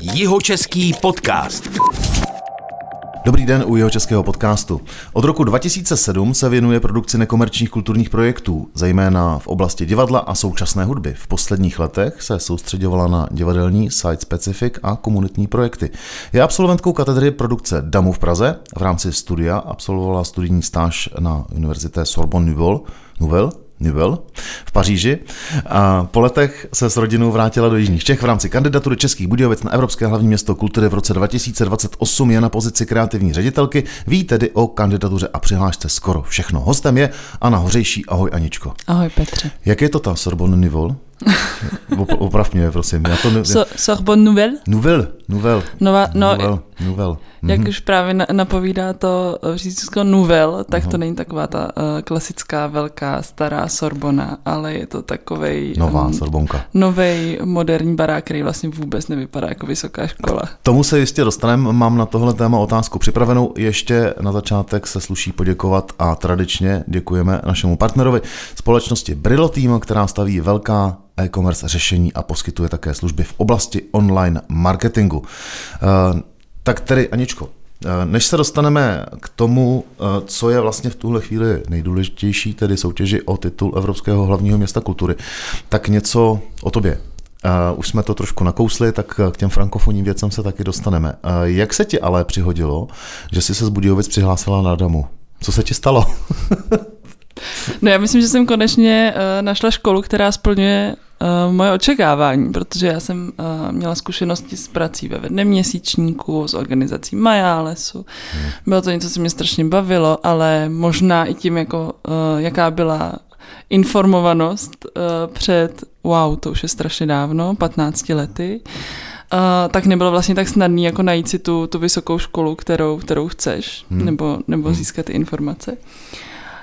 Jihočeský podcast. Dobrý den u jeho českého podcastu. Od roku 2007 se věnuje produkci nekomerčních kulturních projektů, zejména v oblasti divadla a současné hudby. V posledních letech se soustředovala na divadelní, site-specific a komunitní projekty. Je absolventkou katedry produkce DAMu v Praze. V rámci studia absolvovala studijní stáž na Univerzité Sorbonne Nouvelle Nivelle v Paříži. A po letech se s rodinou vrátila do Jižních Čech v rámci kandidatury Českých Budějovic na Evropské hlavní město kultury v roce 2028 je na pozici kreativní ředitelky. Ví tedy o kandidatuře a přihlášce skoro všechno. Hostem je Anna Hořejší. Ahoj Aničko. Ahoj Petře. Jak je to ta Sorbonne Nivelle? Oprav mě, prosím. Já to ne... so, Sorbonne Nouvelle? Nouvelle, Nouvelle. Nova, no, Nouvelle, Nouvelle. Jak mm-hmm. už právě napovídá to řízko Nouvelle, tak uh-huh. to není taková ta uh, klasická, velká, stará Sorbona, ale je to takovej... Nová um, Sorbonka. Novej, moderní barák, který vlastně vůbec nevypadá jako vysoká škola. K tomu se jistě dostaneme. Mám na tohle téma otázku připravenou. Ještě na začátek se sluší poděkovat a tradičně děkujeme našemu partnerovi společnosti Brillo Team, která staví velká e-commerce řešení a poskytuje také služby v oblasti online marketingu. Uh, tak tedy, Aničko, eh, než se dostaneme k tomu, eh, co je vlastně v tuhle chvíli nejdůležitější, tedy soutěži o titul Evropského hlavního města kultury, tak něco o tobě. Už jsme to trošku nakousli, tak k těm frankofonním věcem se taky dostaneme. Jak se ti ale přihodilo, že jsi se z Budějovic přihlásila na Damu? Co se ti stalo? no já myslím, že jsem konečně uh, našla školu, která splňuje uh, moje očekávání, protože já jsem uh, měla zkušenosti s prací ve vedném měsíčníku, s organizací Majálesu. Hmm. Bylo to něco, co mě strašně bavilo, ale možná i tím, jako, uh, jaká byla informovanost uh, před, wow, to už je strašně dávno, 15 lety, uh, tak nebylo vlastně tak snadný jako najít si tu, tu vysokou školu, kterou, kterou chceš, hmm. nebo, nebo hmm. získat ty informace. Uh,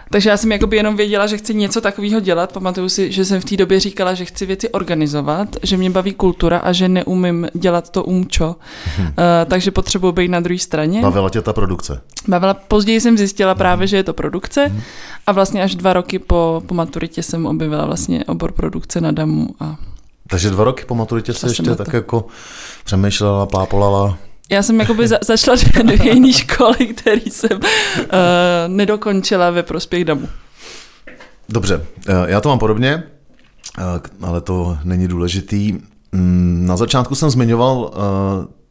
takže já jsem jakoby jenom věděla, že chci něco takového dělat. Pamatuju si, že jsem v té době říkala, že chci věci organizovat, že mě baví kultura a že neumím dělat to umčo. Hmm. Uh, takže potřebuji být na druhé straně. Bavila tě ta produkce? Bavila. Později jsem zjistila právě, že je to produkce hmm. a vlastně až dva roky po, po maturitě jsem objevila vlastně obor produkce na DAMu. A takže dva roky po maturitě se ještě tak jako přemýšlela, pápolala? Já jsem jakoby za, začala dvě jiné školy, které jsem uh, nedokončila ve prospěch damu. Dobře, eh, já to mám podobně, eh, ale to není důležitý. Mm, na začátku jsem zmiňoval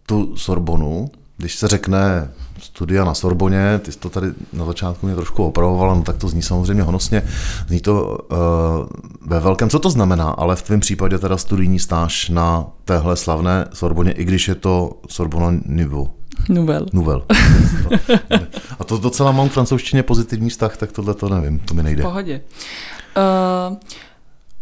tu Sorbonu, když se řekne studia na Sorboně, ty jsi to tady na začátku mě trošku opravovala, no tak to zní samozřejmě honosně, zní to uh, ve velkém, co to znamená, ale v tvém případě teda studijní stáž na téhle slavné Sorboně, i když je to Sorbona Niveau. Nouvelle. Nouvelle. A to docela mám k francouzštině pozitivní vztah, tak tohle to nevím, to mi nejde. V pohodě. Uh,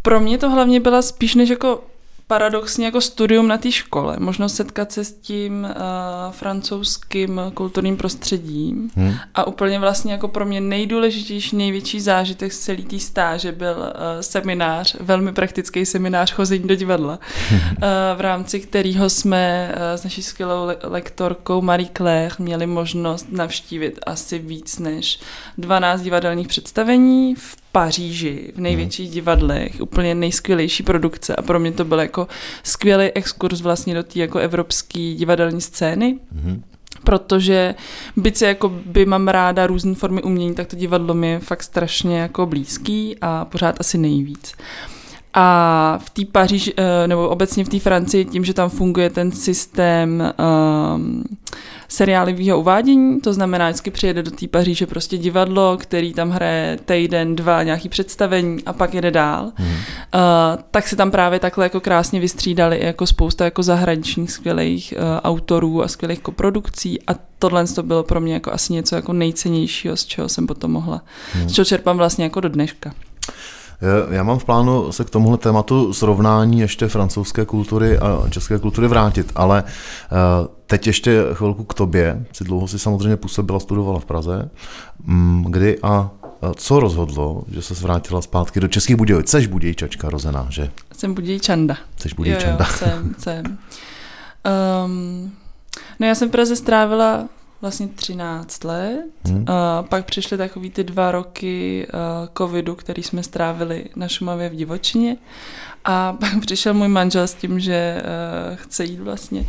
pro mě to hlavně byla spíš než jako paradoxně jako studium na té škole, možnost setkat se s tím uh, francouzským kulturním prostředím hmm. a úplně vlastně jako pro mě nejdůležitější, největší zážitek z celé té stáže byl uh, seminář, velmi praktický seminář chození do divadla, uh, v rámci kterého jsme uh, s naší skvělou le- lektorkou Marie Claire měli možnost navštívit asi víc než 12 divadelních představení v Paříži, v největších hmm. divadlech, úplně nejskvělejší produkce a pro mě to byl jako skvělý exkurs vlastně do té jako evropské divadelní scény. Hmm protože byť se jako by mám ráda různé formy umění, tak to divadlo mi je fakt strašně jako blízký a pořád asi nejvíc. A v té Paříži, eh, nebo obecně v té Francii, tím, že tam funguje ten systém um, seriálivého uvádění, to znamená, vždycky přijede do té Paříže prostě divadlo, který tam hraje týden, dva nějaký představení a pak jede dál, mm. uh, tak se tam právě takhle jako krásně vystřídali jako spousta jako zahraničních skvělých uh, autorů a skvělých koprodukcí a tohle to bylo pro mě jako asi něco jako nejcennějšího, z čeho jsem potom mohla, mm. z čeho čerpám vlastně jako do dneška. Já mám v plánu se k tomuhle tématu srovnání ještě francouzské kultury a české kultury vrátit, ale eh, teď ještě chvilku k tobě. Si dlouho si samozřejmě působila, studovala v Praze. Mm, kdy a co rozhodlo, že se vrátila zpátky do Českých Budějovic? Jseš Budějčačka rozená, že? Jsem Budějčanda. Jseš Budějčanda. Jo, jo, jsem, jsem. Um, no já jsem v Praze strávila vlastně 13 let. Hmm. Uh, pak přišly takový ty dva roky uh, covidu, který jsme strávili na Šumavě v divočině. A pak přišel můj manžel s tím, že uh, chce jít vlastně uh,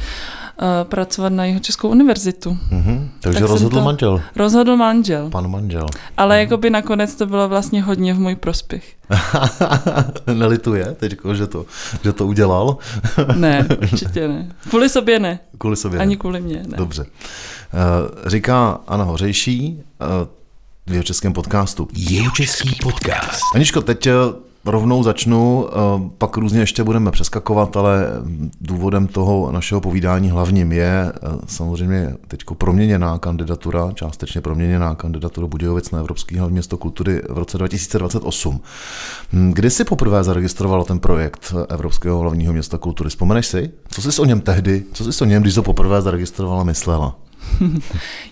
pracovat na jeho Českou univerzitu. Mm-hmm. Takže tak rozhodl manžel. Rozhodl manžel. Pan manžel. Ale mm. jakoby nakonec to bylo vlastně hodně v můj prospěch. Nelituje teď, že to, že to udělal? ne, určitě ne. Kvůli sobě ne. Kvůli sobě Ani kvůli mě ne. Dobře. Uh, říká Anna Hořejší uh, v jeho českém podcastu. Jeho český podcast. Aničko, teď rovnou začnu, eh, pak různě ještě budeme přeskakovat, ale důvodem toho našeho povídání hlavním je eh, samozřejmě teď proměněná kandidatura, částečně proměněná kandidatura Budějovic na Evropský hlavní město kultury v roce 2028. Hm, kdy jsi poprvé zaregistroval ten projekt Evropského hlavního města kultury? Vzpomeneš si? Co jsi o něm tehdy, co jsi o něm, když to poprvé zaregistrovala, myslela?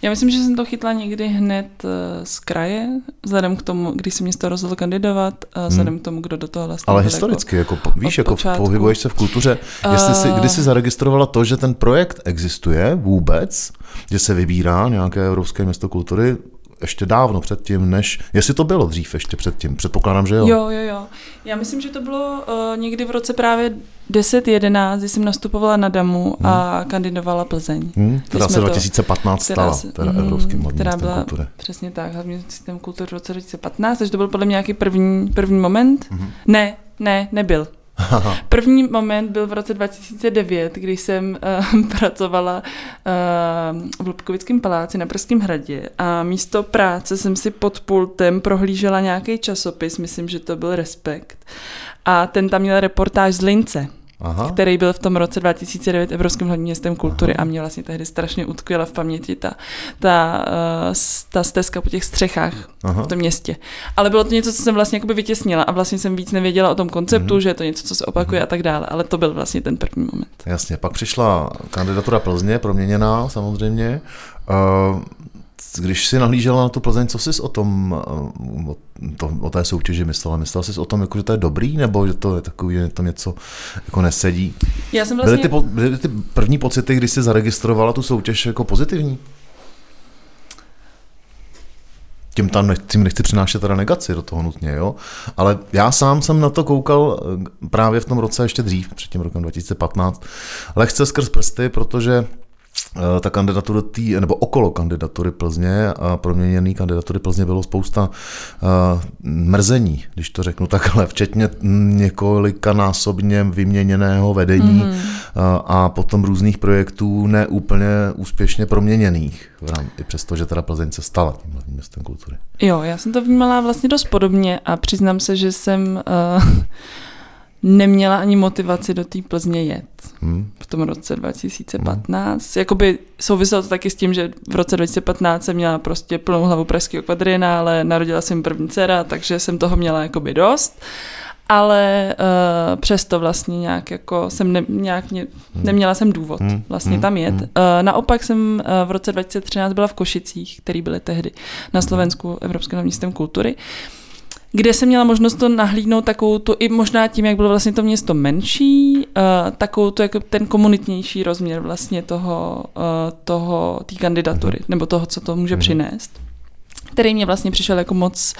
Já myslím, že jsem to chytla někdy hned eh, z kraje, vzhledem k tomu, když se město rozhodl kandidovat, hmm. vzhledem k tomu, kdo do toho vlastně Ale historicky, jako, jako víš, jako počátku. pohybuješ se v kultuře. Jestli jsi, kdy jsi zaregistrovala to, že ten projekt existuje vůbec, že se vybírá nějaké Evropské město kultury, ještě dávno předtím, než, jestli to bylo dřív ještě předtím, předpokládám, že jo. Jo, jo, jo. Já myslím, že to bylo uh, někdy v roce právě 10-11, kdy jsem nastupovala na Damu hmm. a kandidovala Plzeň. Hmm, která se 2015 to, stala, se, teda hmm, Evropským která byla kultury. Přesně tak, hlavní systém kultury v roce 2015, takže to byl podle mě nějaký první, první moment. Hmm. Ne, ne, nebyl. První moment byl v roce 2009, kdy jsem uh, pracovala uh, v Lubkovickém paláci na Pražském hradě a místo práce jsem si pod pultem prohlížela nějaký časopis, myslím, že to byl Respekt. A ten tam měl reportáž z Lince. Aha. který byl v tom roce 2009 Evropským hlavním městem kultury Aha. a mě vlastně tehdy strašně utkvěla v paměti ta, ta, uh, ta stezka po těch střechách Aha. v tom městě. Ale bylo to něco, co jsem vlastně jakoby vytěsnila a vlastně jsem víc nevěděla o tom konceptu, mm-hmm. že je to něco, co se opakuje mm-hmm. a tak dále, ale to byl vlastně ten první moment. Jasně, pak přišla kandidatura Plzně, proměněná samozřejmě. Uh, když jsi nahlížela na tu Plzeň, co jsi o tom, eh, o, to, o té soutěži myslela? Myslela jsi o tom, jako, že to je dobrý, nebo že to je takový, že to něco jako nesedí? Já jsem vlastně... byly, ty, byly ty první pocity, když jsi zaregistrovala tu soutěž jako pozitivní? tím tam nechci, tím nechci přinášet teda negaci do toho nutně, jo. Ale já sám jsem na to koukal eh, právě v tom roce ještě dřív, před tím rokem 2015, lehce skrz prsty, protože ta kandidatura tý, nebo okolo kandidatury Plzně a proměněný kandidatury Plzně bylo spousta uh, mrzení, když to řeknu takhle, včetně několika násobně vyměněného vedení mm. uh, a potom různých projektů neúplně úspěšně proměněných, i přesto, že teda Plzeň se stala tím hlavním městem kultury. Jo, já jsem to vnímala vlastně dost podobně a přiznám se, že jsem uh, neměla ani motivaci do té Plzně jet hmm. v tom roce 2015. Hmm. Jakoby souviselo to taky s tím, že v roce 2015 jsem měla prostě plnou hlavu pražského kvadrienále, narodila jsem první dcera, takže jsem toho měla jakoby dost. Ale uh, přesto vlastně nějak jako jsem ne, nějak ne, hmm. neměla jsem důvod hmm. vlastně tam jet. Uh, naopak jsem uh, v roce 2013 byla v Košicích, který byly tehdy na Slovensku Evropským městem kultury. Uh, kde jsem měla možnost to nahlídnout takovou tu, i možná tím, jak bylo vlastně to město menší, uh, takovou tu, jako ten komunitnější rozměr vlastně toho, uh, toho, té kandidatury, mm. nebo toho, co to může mm. přinést, který mě vlastně přišel jako moc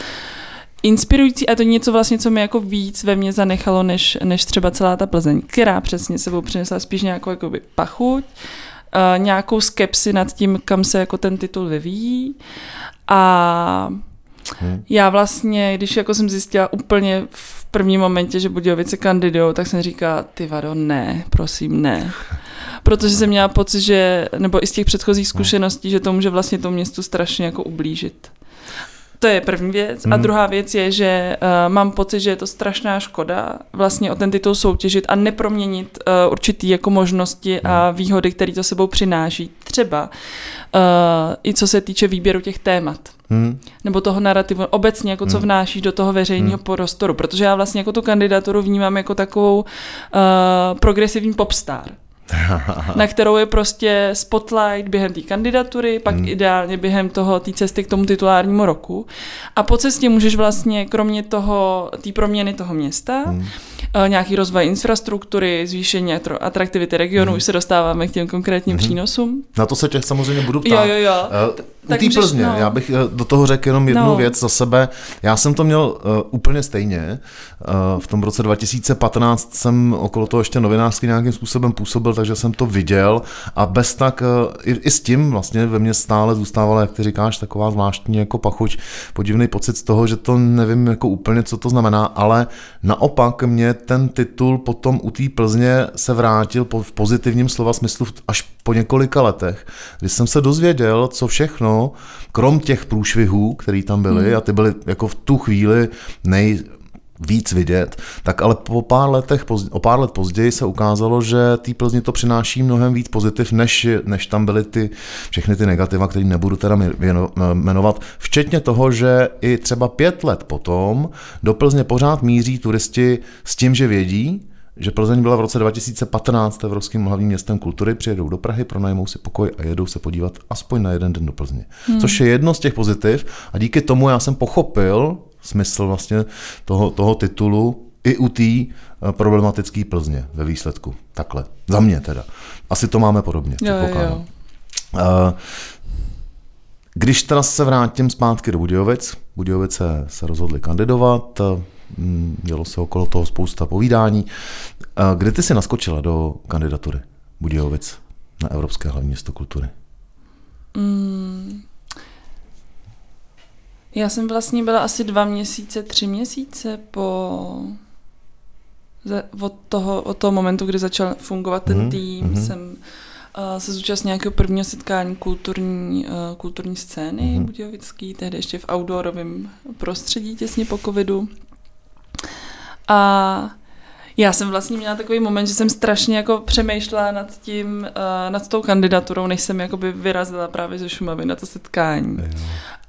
inspirující a to něco vlastně, co mi jako víc ve mně zanechalo, než, než třeba celá ta Plzeň, která přesně sebou přinesla spíš nějakou jakoby pachuť, uh, nějakou skepsi nad tím, kam se jako ten titul vyvíjí a Hmm. Já vlastně, když jako jsem zjistila úplně v prvním momentě, že Budějovice kandidují, tak jsem říkala, ty vado, ne, prosím, ne. Protože jsem měla pocit, že, nebo i z těch předchozích zkušeností, že to může vlastně tomu městu strašně jako ublížit. To je první věc. Hmm. A druhá věc je, že uh, mám pocit, že je to strašná škoda vlastně o ten titul soutěžit a neproměnit uh, určitý jako možnosti hmm. a výhody, které to sebou přináší. Třeba uh, i co se týče výběru těch témat. Hmm. Nebo toho narrativu obecně, jako co hmm. vnáší do toho veřejného hmm. prostoru. Protože já vlastně jako tu kandidaturu vnímám jako takovou uh, progresivní popstar. na kterou je prostě spotlight během té kandidatury, pak hmm. ideálně během toho té cesty k tomu titulárnímu roku. A po cestě můžeš vlastně, kromě toho, té proměny toho města, hmm. uh, nějaký rozvoj infrastruktury, zvýšení atraktivity regionu, hmm. už se dostáváme k těm konkrétním hmm. přínosům. Na to se těch samozřejmě budu ptát. Jo, jo, jo. Uh, u té Plzně, no. já bych eh, do toho řekl jenom jednu no. věc za sebe. Já jsem to měl uh, úplně stejně. Uh, v tom roce 2015 jsem okolo toho ještě novinářsky nějakým způsobem působil, takže jsem to viděl a bez tak uh, i, i s tím vlastně ve mně stále zůstávala, jak ty říkáš, taková zvláštní jako pachuť, podivný pocit z toho, že to nevím jako úplně, co to znamená, ale naopak mě ten titul potom u té Plzně se vrátil po, v pozitivním slova smyslu až po několika letech, kdy jsem se dozvěděl, co všechno, krom těch průšvihů, které tam byly, hmm. a ty byly jako v tu chvíli nej, víc vidět, tak ale po pár letech, o pár let později se ukázalo, že té Plzni to přináší mnohem víc pozitiv, než, než tam byly ty všechny ty negativa, které nebudu teda jmenovat, včetně toho, že i třeba pět let potom do Plzně pořád míří turisti s tím, že vědí, že Plzeň byla v roce 2015 evropským hlavním městem kultury, přijedou do Prahy, pronajmou si pokoj a jedou se podívat aspoň na jeden den do Plzně. Hmm. Což je jedno z těch pozitiv a díky tomu já jsem pochopil smysl vlastně toho, toho titulu i u té eh, problematické Plzně ve výsledku. Takhle. Za mě teda. Asi to máme podobně. Jo, jo. Uh, když teda se vrátím zpátky do Budějovic, Budějovice se rozhodli kandidovat, Mm, dělo se okolo toho spousta povídání. Kdy ty jsi naskočila do kandidatury Budějovic na Evropské hlavní město kultury? Mm. Já jsem vlastně byla asi dva měsíce, tři měsíce po od toho, od toho momentu, kdy začal fungovat ten mm-hmm. tým, mm-hmm. jsem uh, se zúčastnila nějakého prvního setkání kulturní, uh, kulturní scény mm-hmm. budějovický, tehdy ještě v outdoorovém prostředí těsně po covidu. A já jsem vlastně měla takový moment, že jsem strašně jako přemýšlela nad tím, uh, nad tou kandidaturou, než jsem jakoby vyrazila právě ze Šumavy na to setkání.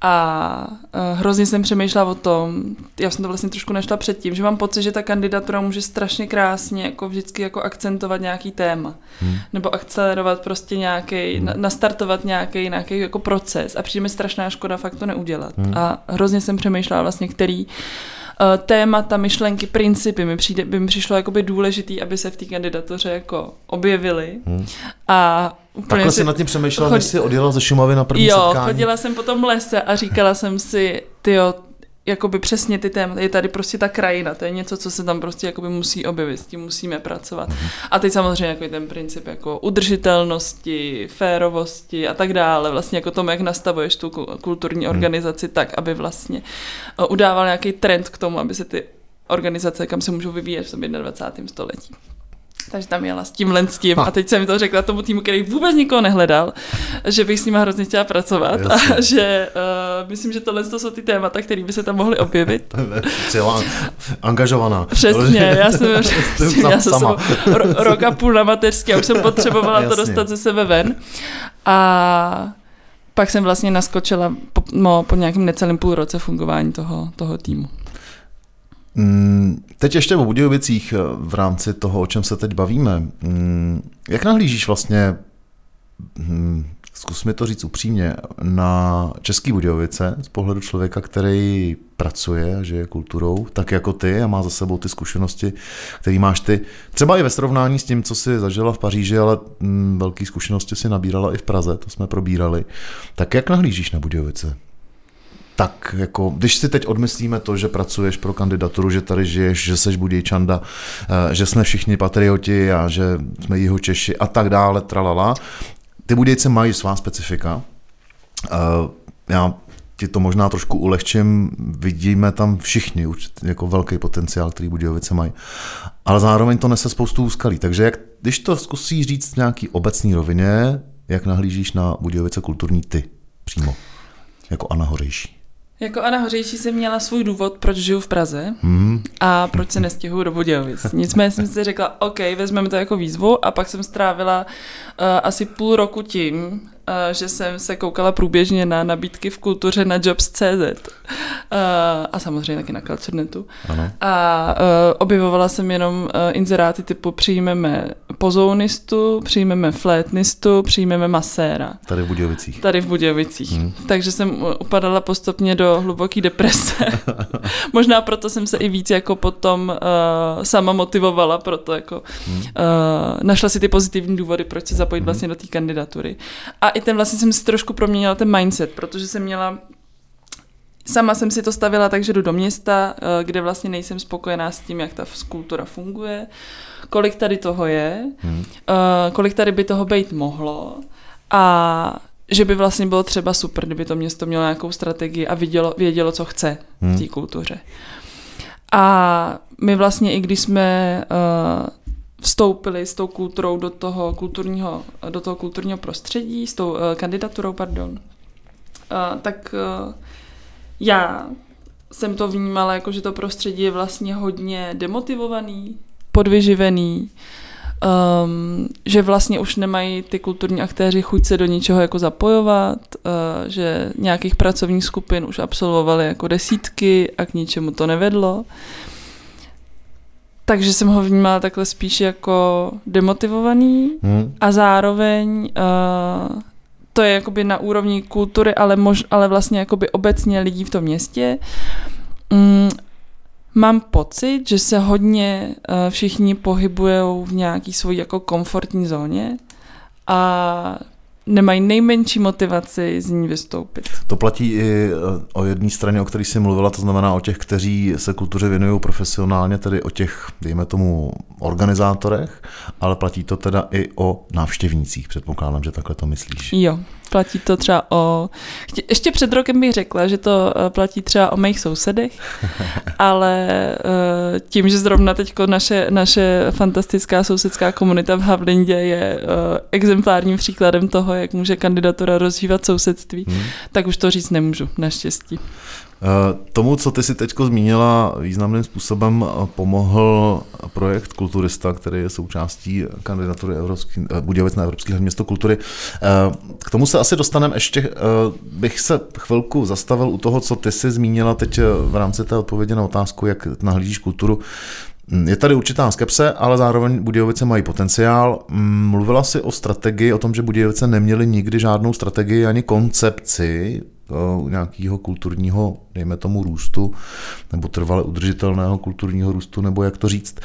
A uh, hrozně jsem přemýšlela o tom, já jsem to vlastně trošku nešla předtím, že mám pocit, že ta kandidatura může strašně krásně jako vždycky jako akcentovat nějaký téma. Hmm. Nebo akcelerovat prostě nějaký, hmm. nastartovat nějaký, nějaký jako proces. A přijde mi strašná škoda fakt to neudělat. Hmm. A hrozně jsem přemýšlela vlastně, který uh, témata, myšlenky, principy mi přijde, by mi přišlo jakoby důležitý, aby se v té kandidatoře jako objevily. Hmm. A úplně Takhle si nad tím přemýšlela, chod... než jsi odjela ze Šumavy na první jo, setkání? Jo, chodila jsem po tom lese a říkala jsem si, tyjo, jakoby přesně ty témata, je tady prostě ta krajina, to je něco, co se tam prostě jakoby musí objevit, s tím musíme pracovat. Mm-hmm. A teď samozřejmě jako ten princip jako udržitelnosti, férovosti a tak dále, vlastně jako tomu, jak nastavuješ tu kulturní mhm. organizaci tak, aby vlastně eh, udával nějaký trend k tomu, aby se ty organizace, kam se můžou vyvíjet v tom 21. století. Takže tam jela s tím tím a teď jsem to řekla tomu týmu, který vůbec nikoho nehledal, že bych s nima hrozně chtěla pracovat Jasně. a že uh, myslím, že tohle to jsou ty témata, které by se tam mohly objevit. Celá angažovaná. Přesně, já jsem, přesně, já jsem sama. ro, rok a půl na mateřský a už jsem potřebovala Jasně. to dostat ze sebe ven. A pak jsem vlastně naskočila po, no, po nějakém necelém půl roce fungování toho, toho týmu. Mm, teď ještě o Budějovicích eh, v rámci toho, o čem se teď bavíme. Mm, jak nahlížíš vlastně, hm, zkus mi to říct upřímně, na Český Budějovice z pohledu člověka, který pracuje a žije kulturou, tak jako ty a má za sebou ty zkušenosti, které máš ty, třeba i ve srovnání s tím, co jsi zažila v Paříži, ale velké zkušenosti si nabírala i v Praze, to jsme probírali. Tak jak nahlížíš na Budějovice? Tak jako, když si teď odmyslíme to, že pracuješ pro kandidaturu, že tady žiješ, že seš Budějčanda, eh, že jsme všichni patrioti a že jsme jeho Češi a tak dále, tralala, ty Budějce mají svá specifika. Eh, já ti to možná trošku ulehčím, vidíme tam všichni jako velký potenciál, který Budějovice mají. Ale zároveň to nese spoustu úskalí. Takže jak, když to zkusíš říct v nějaký obecný rovině, jak nahlížíš na Budějovice kulturní ty přímo, jako Anna Hořejší? Jako Anna Hořejší jsem měla svůj důvod, proč žiju v Praze mm. a proč se nestěhuju do Budějovic. Nicméně jsem si řekla, OK, vezmeme to jako výzvu a pak jsem strávila uh, asi půl roku tím, že jsem se koukala průběžně na nabídky v kultuře na jobs.cz a samozřejmě taky na Culturenetu. Ano. A uh, objevovala jsem jenom uh, inzeráty typu přijmeme pozounistu, přijmeme flétnistu, přijmeme maséra. Tady v Budějovicích. Tady v Budějovicích. Hmm. Takže jsem upadala postupně do hluboké deprese. Možná proto jsem se i víc jako potom uh, sama motivovala, proto jako hmm. uh, našla si ty pozitivní důvody, proč se zapojit hmm. vlastně do té kandidatury. A i ten vlastně jsem si trošku proměnila ten mindset, protože jsem měla Sama jsem si to stavila tak, že jdu do města, eh, kde vlastně nejsem spokojená s tím, jak ta kultura funguje, kolik tady toho je, hmm. kolik tady by toho být mohlo a že by vlastně bylo třeba super, kdyby to město mělo nějakou strategii a vědělo, vědělo co chce hmm. v té kultuře. A my vlastně, i když jsme uh, vstoupili s tou kulturou do toho kulturního, do toho kulturního prostředí, s tou uh, kandidaturou, pardon, uh, tak uh, já jsem to vnímala jako, že to prostředí je vlastně hodně demotivovaný, podvyživený, um, že vlastně už nemají ty kulturní aktéři chuť se do ničeho jako zapojovat, uh, že nějakých pracovních skupin už absolvovali jako desítky a k ničemu to nevedlo. Takže jsem ho vnímala takhle spíš jako demotivovaný hmm. a zároveň uh, to je jakoby na úrovni kultury, ale, mož, ale vlastně jakoby obecně lidí v tom městě. Mm, mám pocit, že se hodně uh, všichni pohybují v nějaký svojí jako komfortní zóně a nemají nejmenší motivaci z ní vystoupit. To platí i eh, o jedné straně, o které jsi mluvila, to znamená o těch, kteří se kultuře věnují profesionálně, tedy o těch, dejme tomu, organizátorech, ale platí to teda i o návštěvnících, předpokládám, že takhle to myslíš. Jo, platí to třeba o... Ještě před rokem bych řekla, že to eh, platí třeba o mých sousedech, ale eh, tím, že zrovna teď naše, naše fantastická sousedská komunita v Havlindě je exemplárním příkladem toho, jak může kandidatura rozhývat sousedství, hmm. tak už to říct nemůžu, naštěstí. Eh, tomu, co ty si teď zmínila, významným způsobem pomohl projekt Kulturista, který je součástí kandidatury Evropský, eh, Budějovic na Evropský město kultury. Eh, k tomu se asi dostaneme ještě, bych se chvilku zastavil u toho, co ty si zmínila teď v rámci té odpovědi na otázku, jak nahlížíš kulturu. Mm, je tady určitá skepse, ale zároveň Budějovice mají potenciál. Mm, mluvila si o strategii, o tom, že Budějovice neměly nikdy žádnou strategii ani koncepci nějakého kulturního, dejme tomu, růstu, nebo trvale udržitelného kulturního růstu, nebo jak to říct.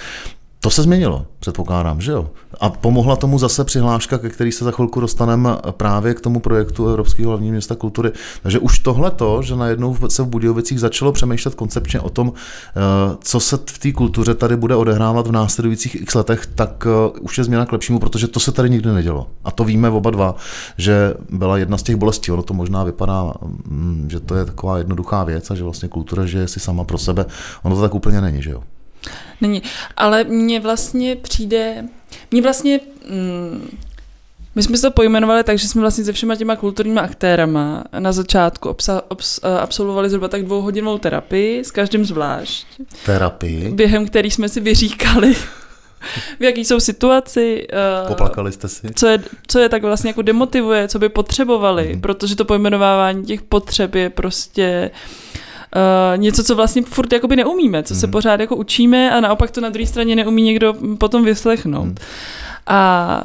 To se změnilo, předpokládám, že jo? A pomohla tomu zase přihláška, ke který se za chvilku dostaneme právě k tomu projektu Evropského hlavního města kultury. Takže už tohle to, že najednou se v Budějovicích začalo přemýšlet koncepčně o tom, eh, co se v té kultuře tady bude odehrávat v následujících x letech, tak eh, už je změna k lepšímu, protože to se tady nikdy nedělo. A to víme oba dva, že byla jedna z těch bolestí. Ono to možná vypadá, mm, že to je taková jednoduchá věc a že vlastně kultura žije si sama pro sebe. Ono to tak úplně není, že jo? Není, ale mně vlastně přijde, mně vlastně, mm, my jsme to pojmenovali tak, že jsme vlastně se všema těma kulturníma aktérama na začátku obsa, obs, eh, absolvovali zhruba tak dvouhodinovou terapii, s každým zvlášť. Terapii? Během který jsme si vyříkali, v jaký jsou situaci. Uh, Poplakali jste si? Co je, co je tak vlastně jako demotivuje, co by potřebovali, mm. protože to pojmenovávání těch potřeb je prostě uh, něco, co vlastně furt jakoby neumíme, co mm. se mhm. pořád jako učíme a naopak to na druhé straně neumí někdo potom vyslechnout. Mm. A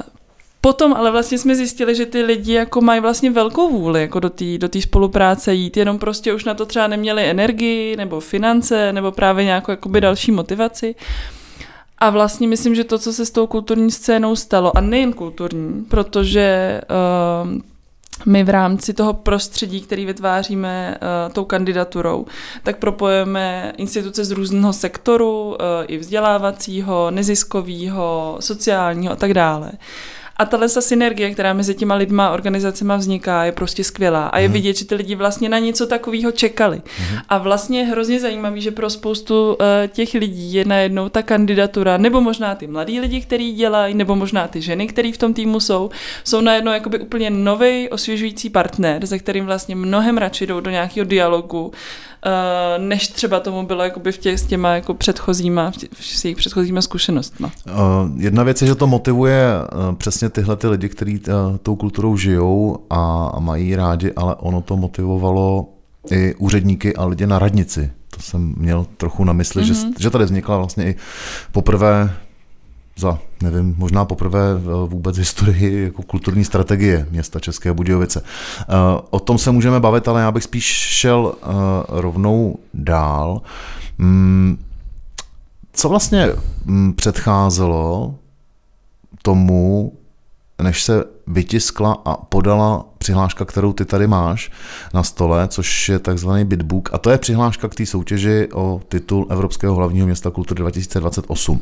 Potom ale vlastně jsme zjistili, že ty lidi jako mají vlastně velkou vůli jako do té do spolupráce jít, jenom prostě už na to třeba neměli energii nebo finance nebo právě nějakou jakoby další motivaci. A vlastně myslím, že to, co se s tou kulturní scénou stalo, a nejen kulturní, protože uh, my v rámci toho prostředí, který vytváříme uh, tou kandidaturou, tak propojeme instituce z různého sektoru, uh, i vzdělávacího, neziskového, sociálního a tak dále. A tahle synergie, která mezi těma lidma a organizacemi vzniká, je prostě skvělá. A je mm. vidět, že ty lidi vlastně na něco takového čekali. Mm. A vlastně je hrozně zajímavý, že pro spoustu uh, těch lidí je najednou ta kandidatura, nebo možná ty mladí lidi, kteří dělají, nebo možná ty ženy, které v tom týmu jsou, jsou najednou jakoby úplně nový osvěžující partner, se kterým vlastně mnohem radši jdou do nějakého dialogu, než třeba tomu bylo jakoby v těch, s těma jako předchozíma, v tě, s jejich předchozíma zkušenostma. Jedna věc je, že to motivuje přesně tyhle ty lidi, kteří tou kulturou žijou a mají rádi, ale ono to motivovalo i úředníky a lidi na radnici. To jsem měl trochu na mysli, mm-hmm. že, mhm. že tady vznikla vlastně i poprvé za, nevím, možná poprvé vůbec v historii jako kulturní strategie města České Budějovice. Eh, o tom se můžeme bavit, ale já bych spíš šel eh, rovnou dál. Mm, co vlastně mm, předcházelo tomu, než se vytiskla a podala přihláška, kterou ty tady máš na stole, což je takzvaný Bitbook, a to je přihláška k té soutěži o titul Evropského hlavního města kultury 2028.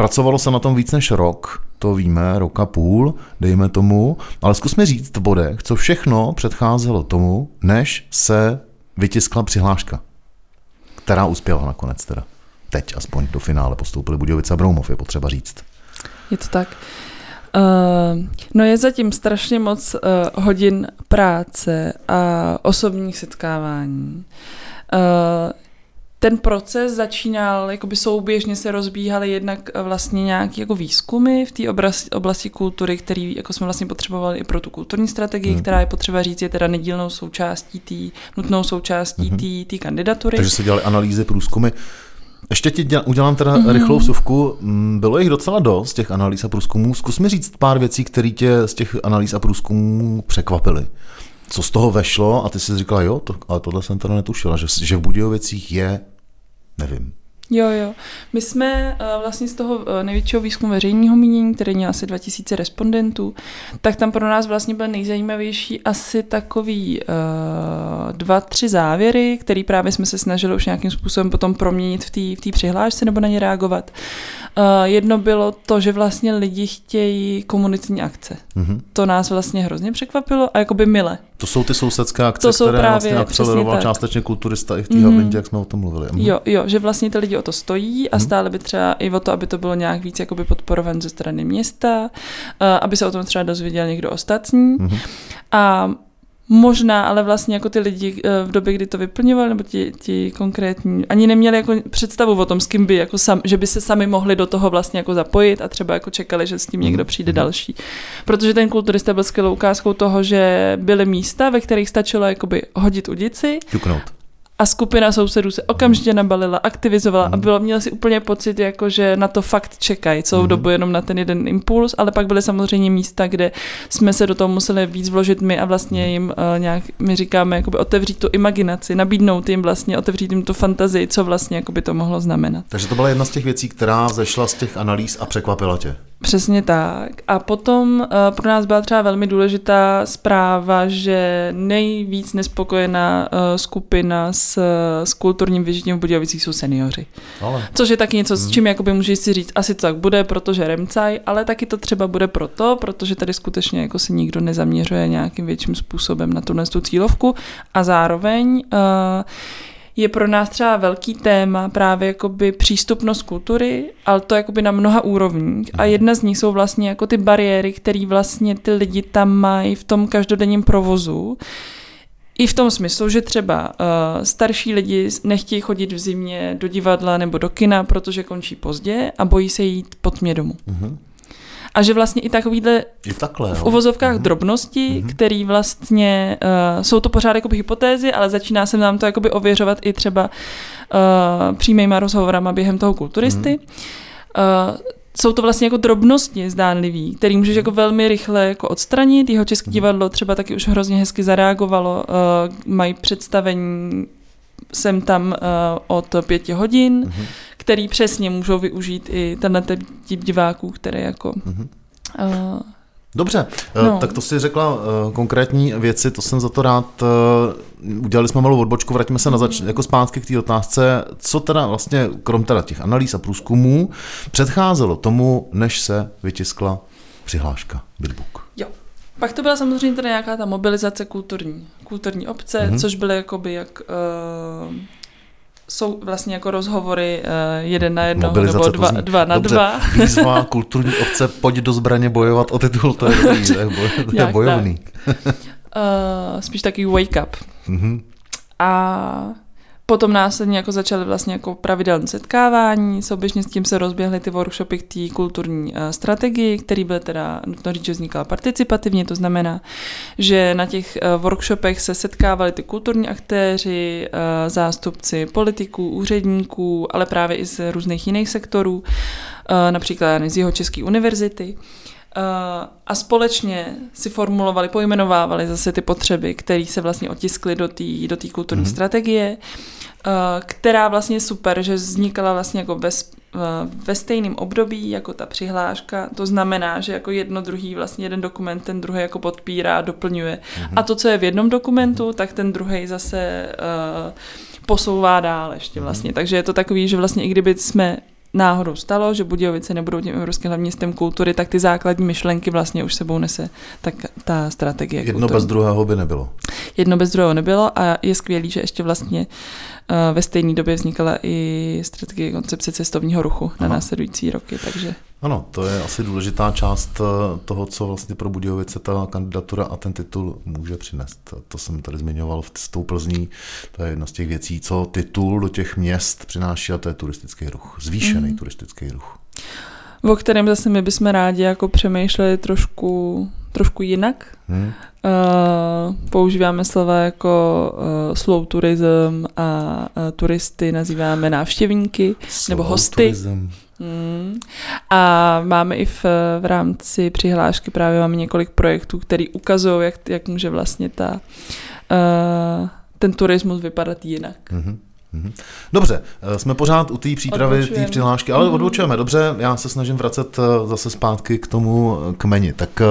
Pracovalo se na tom víc než rok, to víme, rok a půl, dejme tomu, ale zkusme říct v bodech, co všechno předcházelo tomu, než se vytiskla přihláška, která uspěla nakonec teda. Teď aspoň do finále postoupili Budějovice a Broumov, je potřeba říct. Je to tak. Uh, no je zatím strašně moc uh, hodin práce a osobních setkávání. Uh, ten proces začínal, jakoby souběžně se rozbíhaly jednak vlastně nějaké jako výzkumy v té oblasti, oblasti kultury, který jako jsme vlastně potřebovali i pro tu kulturní strategii, hmm. která je potřeba říct, je teda nedílnou součástí té, nutnou součástí hmm. té kandidatury. Takže se dělali analýzy, průzkumy. Ještě ti děl, udělám teda mm-hmm. rychlou vsuvku. Mm, bylo jich docela dost, těch analýz a průzkumů. Zkus mi říct pár věcí, které tě z těch analýz a průzkumů překvapily. Co z toho vešlo a ty jsi říkala, jo, to, ale tohle jsem teda netušila, že, že v Budějovicích je, nevím, Jo, jo. My jsme uh, vlastně z toho uh, největšího výzkumu veřejného mínění, který měl asi 2000 respondentů, tak tam pro nás vlastně byl nejzajímavější asi takový uh, dva, tři závěry, který právě jsme se snažili už nějakým způsobem potom proměnit v té v přihlášce nebo na ně reagovat. Jedno bylo to, že vlastně lidi chtějí komunitní akce. Mm-hmm. To nás vlastně hrozně překvapilo a jakoby mile. To jsou ty sousedské akce, to jsou které právě, vlastně akceleroval částečně kulturista i v té mm. Havlindě, jak jsme o tom mluvili. Mm. Jo, jo, že vlastně ty lidi o to stojí a mm. stále by třeba i o to, aby to bylo nějak víc jakoby podporovan ze strany města, uh, aby se o tom třeba dozvěděl někdo ostatní. Mm. A Možná, ale vlastně jako ty lidi eh, v době, kdy to vyplňovali, nebo ti, ti konkrétní, ani neměli jako představu o tom, s kým by, jako sam, že by se sami mohli do toho vlastně jako zapojit a třeba jako čekali, že s tím někdo přijde mhm. další. Protože ten kulturista byl skvělou ukázkou toho, že byly místa, ve kterých stačilo jakoby hodit udici. Ťuknout a skupina sousedů se okamžitě nabalila, aktivizovala a bylo, měl si úplně pocit, jako že na to fakt čekají celou mm. dobu jenom na ten jeden impuls, ale pak byly samozřejmě místa, kde jsme se do toho museli víc vložit my a vlastně jim uh, nějak, my říkáme, jakoby otevřít tu imaginaci, nabídnout jim vlastně, otevřít jim tu fantazii, co vlastně jakoby to mohlo znamenat. Takže to byla jedna z těch věcí, která zešla z těch analýz a překvapila tě. Přesně tak. A potom uh, pro nás byla třeba velmi důležitá zpráva, že nejvíc nespokojená uh, skupina s, s kulturním vyžitím v Budějovicích jsou seniori. Ale. Což je taky něco, s hmm. čím jakoby můžeš si říct, asi to tak bude, protože remcaj, ale taky to třeba bude proto, protože tady skutečně jako si nikdo nezaměřuje nějakým větším způsobem na tuhle tu cílovku a zároveň uh, je pro nás třeba velký téma právě jakoby přístupnost kultury, ale to jakoby na mnoha úrovních. A jedna z nich jsou vlastně jako ty bariéry, které vlastně ty lidi tam mají v tom každodenním provozu. I v tom smyslu, že třeba uh, starší lidi nechtějí chodit v zimě do divadla nebo do kina, protože končí pozdě a bojí se jít pod tmě domů. Uh-huh. A že vlastně i takovýhle I takhle, v uvozovkách mm-hmm. drobnosti, mm-hmm. který vlastně, uh, jsou to pořád jakoby hypotézy, ale začíná se nám to jakoby ověřovat i třeba uh, přímýma rozhovorama během toho kulturisty. Mm-hmm. Uh, jsou to vlastně jako drobnosti zdánlivý, který můžeš jako velmi rychle jako odstranit. Jeho české mhm. divadlo třeba taky už hrozně hezky zareagovalo, uh, mají představení jsem tam uh, od pěti hodin, mm-hmm. Který přesně můžou využít i tenhle typ diváků, které jako... Mm-hmm. Uh, Dobře, no. tak to si řekla uh, konkrétní věci, to jsem za to rád. Udělali jsme malou odbočku, vrátíme se na zač- jako zpátky k té otázce, co teda vlastně, krom teda těch analýz a průzkumů, předcházelo tomu, než se vytiskla přihláška Bitbook. Jo, pak to byla samozřejmě teda nějaká ta mobilizace kulturní, kulturní obce, mm-hmm. což byly jakoby jak... Uh, jsou vlastně jako rozhovory uh, jeden na jedno nebo dva, dva na dobře, dva. Výzva kulturní obce, pojď do zbraně bojovat o titul, to je, dobrý, to je, boj, to je bojovný. uh, spíš takový wake up. Mm-hmm. a Potom následně jako začaly vlastně jako pravidelné setkávání, souběžně s tím se rozběhly ty workshopy k té kulturní uh, strategii, který byl teda, nutno říct, že vznikal participativně, to znamená, že na těch uh, workshopech se setkávali ty kulturní aktéři, uh, zástupci politiků, úředníků, ale právě i z různých jiných sektorů, například z jeho České univerzity. Uh, a společně si formulovali, pojmenovávali zase ty potřeby, které se vlastně otiskly do té do kulturní mm-hmm. strategie. Eh, která vlastně je super, že vznikala vlastně jako ve, eh, ve stejném období jako ta přihláška. To znamená, že jako jedno druhý vlastně jeden dokument ten druhý jako podpírá, doplňuje. Mm-hmm. A to, co je v jednom dokumentu, tak ten druhý zase uh, posouvá dál ještě mhm. vlastně. Takže je to takový, že vlastně i kdyby jsme náhodou stalo, že Budějovice nebudou tím evropským hlavním městem kultury, tak ty základní myšlenky vlastně už sebou nese tak ta strategie. Jedno kultury. bez druhého by nebylo. Jedno bez druhého nebylo a je skvělý, že ještě vlastně uh, ve stejné době vznikala i strategie koncepce cestovního ruchu Aha. na následující roky, takže... Ano, to je asi důležitá část eh, toho, co vlastně pro Budějovice ta kandidatura a ten titul může přinést. To jsem tady zmiňoval s tou Plzní, to je jedna z těch věcí, co titul do těch měst přináší a to je turistický ruch, zvýšený mm. turistický ruch. O kterém zase my bychom rádi jako přemýšleli trošku, trošku jinak. Hmm. Uh, používáme slova jako uh, slow tourism a uh, turisty nazýváme návštěvníky slow nebo hosty. Tourism. Hmm. A máme i v, v rámci přihlášky právě máme několik projektů, které ukazují, jak, jak může vlastně ta, uh, ten turismus vypadat jinak. Mm-hmm. Dobře, eh, jsme pořád u té přípravy té přihlášky, ale odbočujeme. Dobře, já se snažím vracet eh, zase zpátky k tomu kmeni. Tak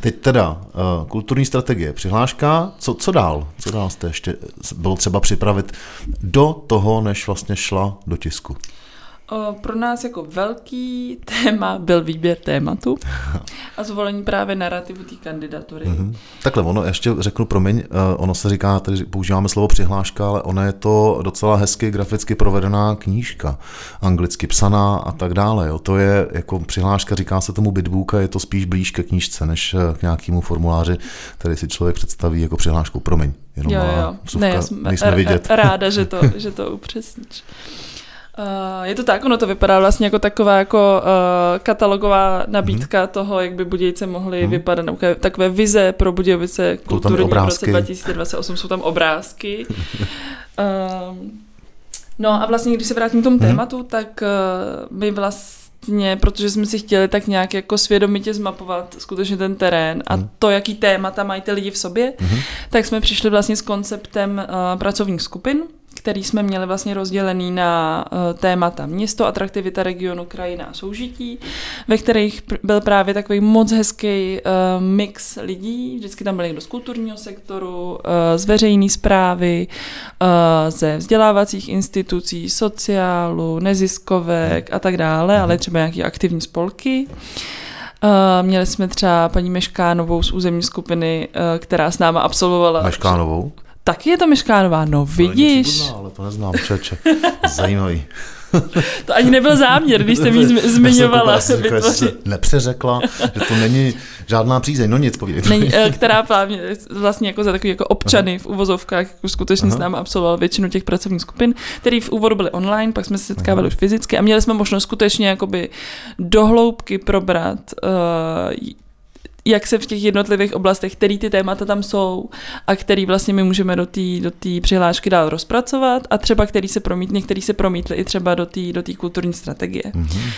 teď teda kulturní strategie, přihláška, co, co dál? Co dál jste ještě bylo třeba připravit do toho, než vlastně šla do tisku? Pro nás jako velký téma byl výběr tématu a zvolení právě narrativu té kandidatury. Mm-hmm. Takhle, ono ještě řeknu, promiň, eh, ono se říká, tady používáme slovo přihláška, ale ono je to docela hezky graficky provedená knížka, anglicky psaná a tak dále. Jo. To je jako přihláška, říká se tomu bitbook a je to spíš blíž ke knížce, než eh, k nějakému formuláři, který si člověk představí jako přihlášku. Promiň, jenom jo, jo. Vsuvka, ne, nejsme vidět. Ráda, že to, že to upřesníš. Uh, je to tak, ono to vypadá vlastně jako taková jako uh, katalogová nabídka mm. toho, jak by Budějce mohly mm. vypadat, takové, takové vize pro Budějovice kulturní v roce 2028, jsou tam obrázky. uh, no a vlastně, když se vrátím k tomu mm. tématu, tak uh, my vlastně protože jsme si chtěli tak nějak jako svědomitě zmapovat skutečně ten terén a mm. to, jaký témata mají ty lidi v sobě, mm. tak jsme přišli vlastně s konceptem uh, pracovních skupin, který jsme měli vlastně rozdělený na uh, témata město, atraktivita regionu, krajina a soužití, ve kterých byl právě takový moc hezký uh, mix lidí. Vždycky tam byl někdo z kulturního sektoru, uh, z veřejné zprávy, ze vzdělávacích institucí, sociálu, neziskovek a tak dále, ale třeba nějaký aktivní spolky. Měli jsme třeba paní Meškánovou z územní skupiny, která s náma absolvovala. Meškánovou? Taky je to Meškánová, no vidíš. No, ale to neznám, čeče. Zajímavý. to ani nebyl záměr, když jsem jí zmiňovala. Já jsem nepřeřekla, že to není žádná přízeň, no nic, povídej. Není, eh, která právě vlastně jako za takový jako občany Aha. v uvozovkách jako skutečně Aha. s námi absolvoval většinu těch pracovních skupin, které v úvodu byly online, pak jsme se setkávali Aha. už fyzicky a měli jsme možnost skutečně jakoby dohloubky probrat uh, jak se v těch jednotlivých oblastech, který ty témata tam jsou a který vlastně my můžeme do té do tý přihlášky dál rozpracovat a třeba který se promít, některý se promítli i třeba do té do tý kulturní strategie. Mm-hmm.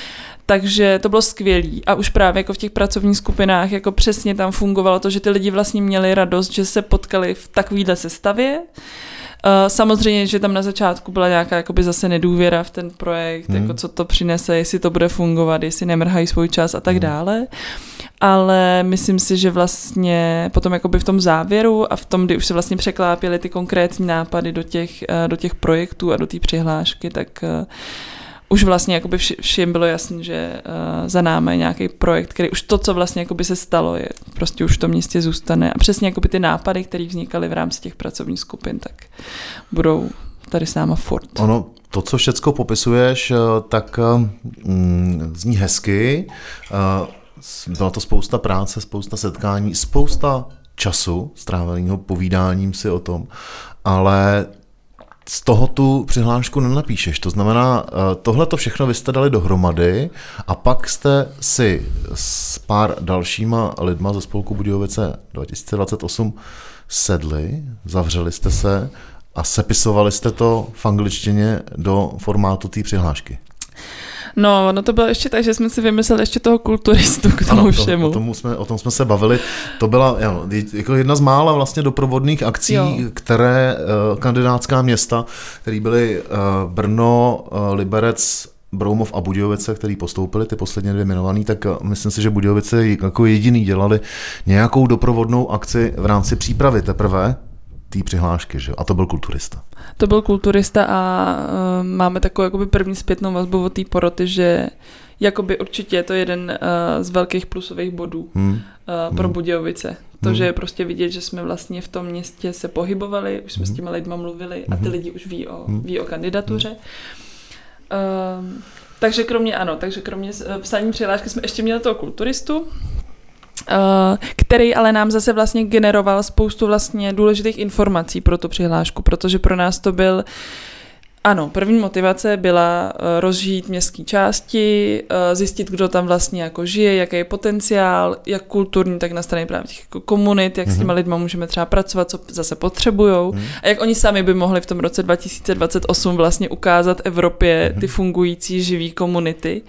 Takže to bylo skvělé. A už právě jako v těch pracovních skupinách jako přesně tam fungovalo to, že ty lidi vlastně měli radost, že se potkali v takovýhle sestavě. Uh, samozřejmě, že tam na začátku byla nějaká jakoby zase nedůvěra v ten projekt, hmm. jako co to přinese, jestli to bude fungovat, jestli nemrhají svůj čas a tak hmm. dále ale myslím si, že vlastně potom jakoby v tom závěru a v tom, kdy už se vlastně překlápěly ty konkrétní nápady do těch, eh, do těch projektů a do té přihlášky, tak uh, už vlastně jakoby všem bylo jasné, že uh, za námi je nějaký projekt, který už to, co vlastně jakoby se stalo, je prostě už v tom místě zůstane. A přesně jakoby ty nápady, které vznikaly v rámci těch pracovních skupin, tak budou tady s náma furt. Ono, to, co všecko popisuješ, tak mm, zní hezky. Byla to spousta práce, spousta setkání, spousta času stráveného povídáním si o tom, ale z toho tu přihlášku nenapíšeš. To znamená, eh, tohle to všechno vy jste dali dohromady a pak jste si s pár dalšíma lidma ze spolku Budějovice 2028 sedli, zavřeli jste se a sepisovali jste to v angličtině do formátu té přihlášky. No, no to bylo ještě tak, že jsme si vymysleli ještě toho kulturistu k tomu ano, všemu. To, o, tom jsme, o tom jsme se bavili. To byla jo, jako jedna z mála vlastně doprovodných akcí, jo. které uh, kandidátská města, které byly uh, Brno, uh, Liberec, Broumov a Budějovice, který postoupili, ty posledně dvě jmenovaný, tak myslím si, že Budějovice jako jediný dělali nějakou doprovodnou akci v rámci přípravy teprve té přihlášky, že? a to byl kulturista. To byl kulturista a uh, máme takovou jakoby první zpětnou vazbu od té poroty, že jakoby určitě je to jeden uh, z velkých plusových bodů hmm. uh, pro hmm. Budějovice. To, hmm. že je prostě vidět, že jsme vlastně v tom městě se pohybovali, už jsme hmm. s těma lidma mluvili a ty hmm. lidi už ví o, hmm. ví o kandidatuře. Hmm. Uh, takže kromě, ano, takže kromě psání přihlášky jsme ještě měli toho kulturistu, který ale nám zase vlastně generoval spoustu vlastně důležitých informací pro tu přihlášku, protože pro nás to byl ano, první motivace byla eh, rozžít městské části, eh, zjistit, kdo tam vlastně jako žije, jaký je potenciál, jak kulturní, tak na straně právě těch jako komunit, jak mm-hmm. s těma mhm. lidma můžeme třeba pracovat, co zase potřebujou mm-hmm. a jak oni sami by mohli v tom roce 2028 vlastně ukázat Evropě mm-hmm. ty fungující živý komunity.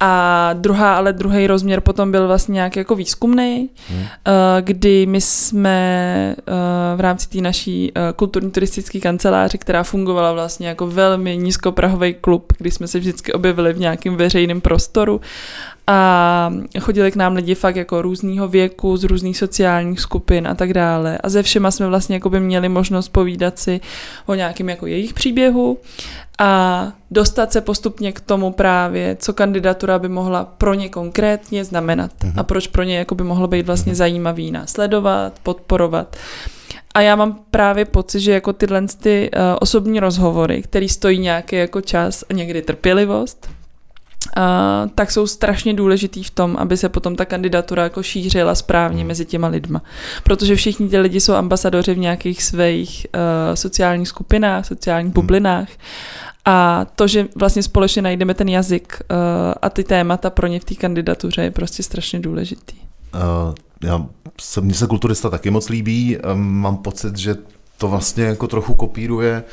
A druhá, ale druhý rozměr potom byl vlastně nějaký jako výzkumný, hmm. Eh, kdy my jsme eh, v rámci té naší eh, kulturní turistické kanceláře, která fungovala vlastně jako velmi nízkoprahový klub, kdy jsme se vždycky objevili v nějakém veřejném prostoru a chodili k nám lidi fakt jako různého věku, z různých sociálních skupin a tak dále. A ze všema jsme vlastně jako by měli možnost povídat si o nějakém jako jejich příběhu a dostat se postupně k tomu právě, co kandidatura by mohla pro ně konkrétně znamenat uh-huh. a proč pro ně jako by mohlo být vlastně uh-huh. zajímavý následovat, podporovat. A já mám právě pocit, že jako tyhle ty uh, osobní rozhovory, které stojí nějaký jako čas a někdy trpělivost, Uh, tak jsou strašně důležitý v tom, aby se potom ta kandidatura jako šířila správně mezi těma lidma. Protože všichni ti lidi jsou ambasadoři v nějakých svých uh, sociálních skupinách, sociálních bublinách. A to, že vlastně společně najdeme ten jazyk uh, a ty témata pro ně v té kandidatuře je prostě strašně důležitý. Uh, já se, mně se kulturista taky moc líbí. Um, mám pocit, že to vlastně jako trochu kopíruje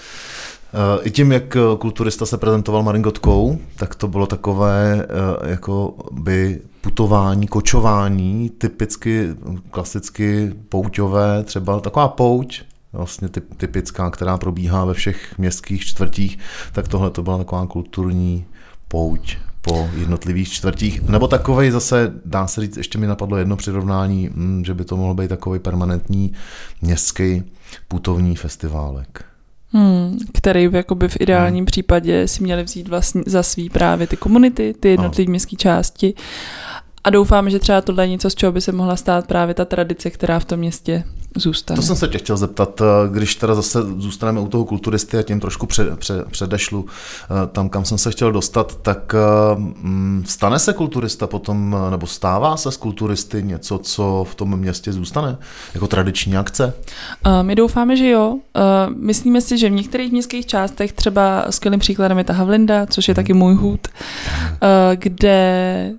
i tím, jak kulturista se prezentoval Maringotkou, tak to bylo takové uh, jako by putování, kočování, typicky, klasicky pouťové, třeba taková pouť, vlastně typická, která probíhá ve všech městských čtvrtích, tak tohle to byla taková kulturní pouť po jednotlivých čtvrtích. Nebo takový zase, dá se říct, ještě mi napadlo jedno přirovnání, hm, že by to mohl být takový permanentní městský putovní festiválek. Hmm, který by jakoby v ideálním hmm. případě si měli vzít vlastně za svý právě ty komunity, ty jednotlivé městské části. A doufám, že třeba tohle je něco, z čeho by se mohla stát právě ta tradice, která v tom městě zůstane. To jsem se tě chtěl zeptat, eh, když teda zase zůstaneme u toho kulturisty a tím trošku pře, pře, předešlu eh, tam, kam jsem se chtěl dostat, tak eh, mm, stane se kulturista potom, nebo stává se z kulturisty něco, co v tom městě zůstane, jako tradiční akce? My doufáme, že jo. Myslíme si, že v některých městských částech, třeba skvělým příkladem je ta Havlinda, což je hmm. taky můj hůd, kde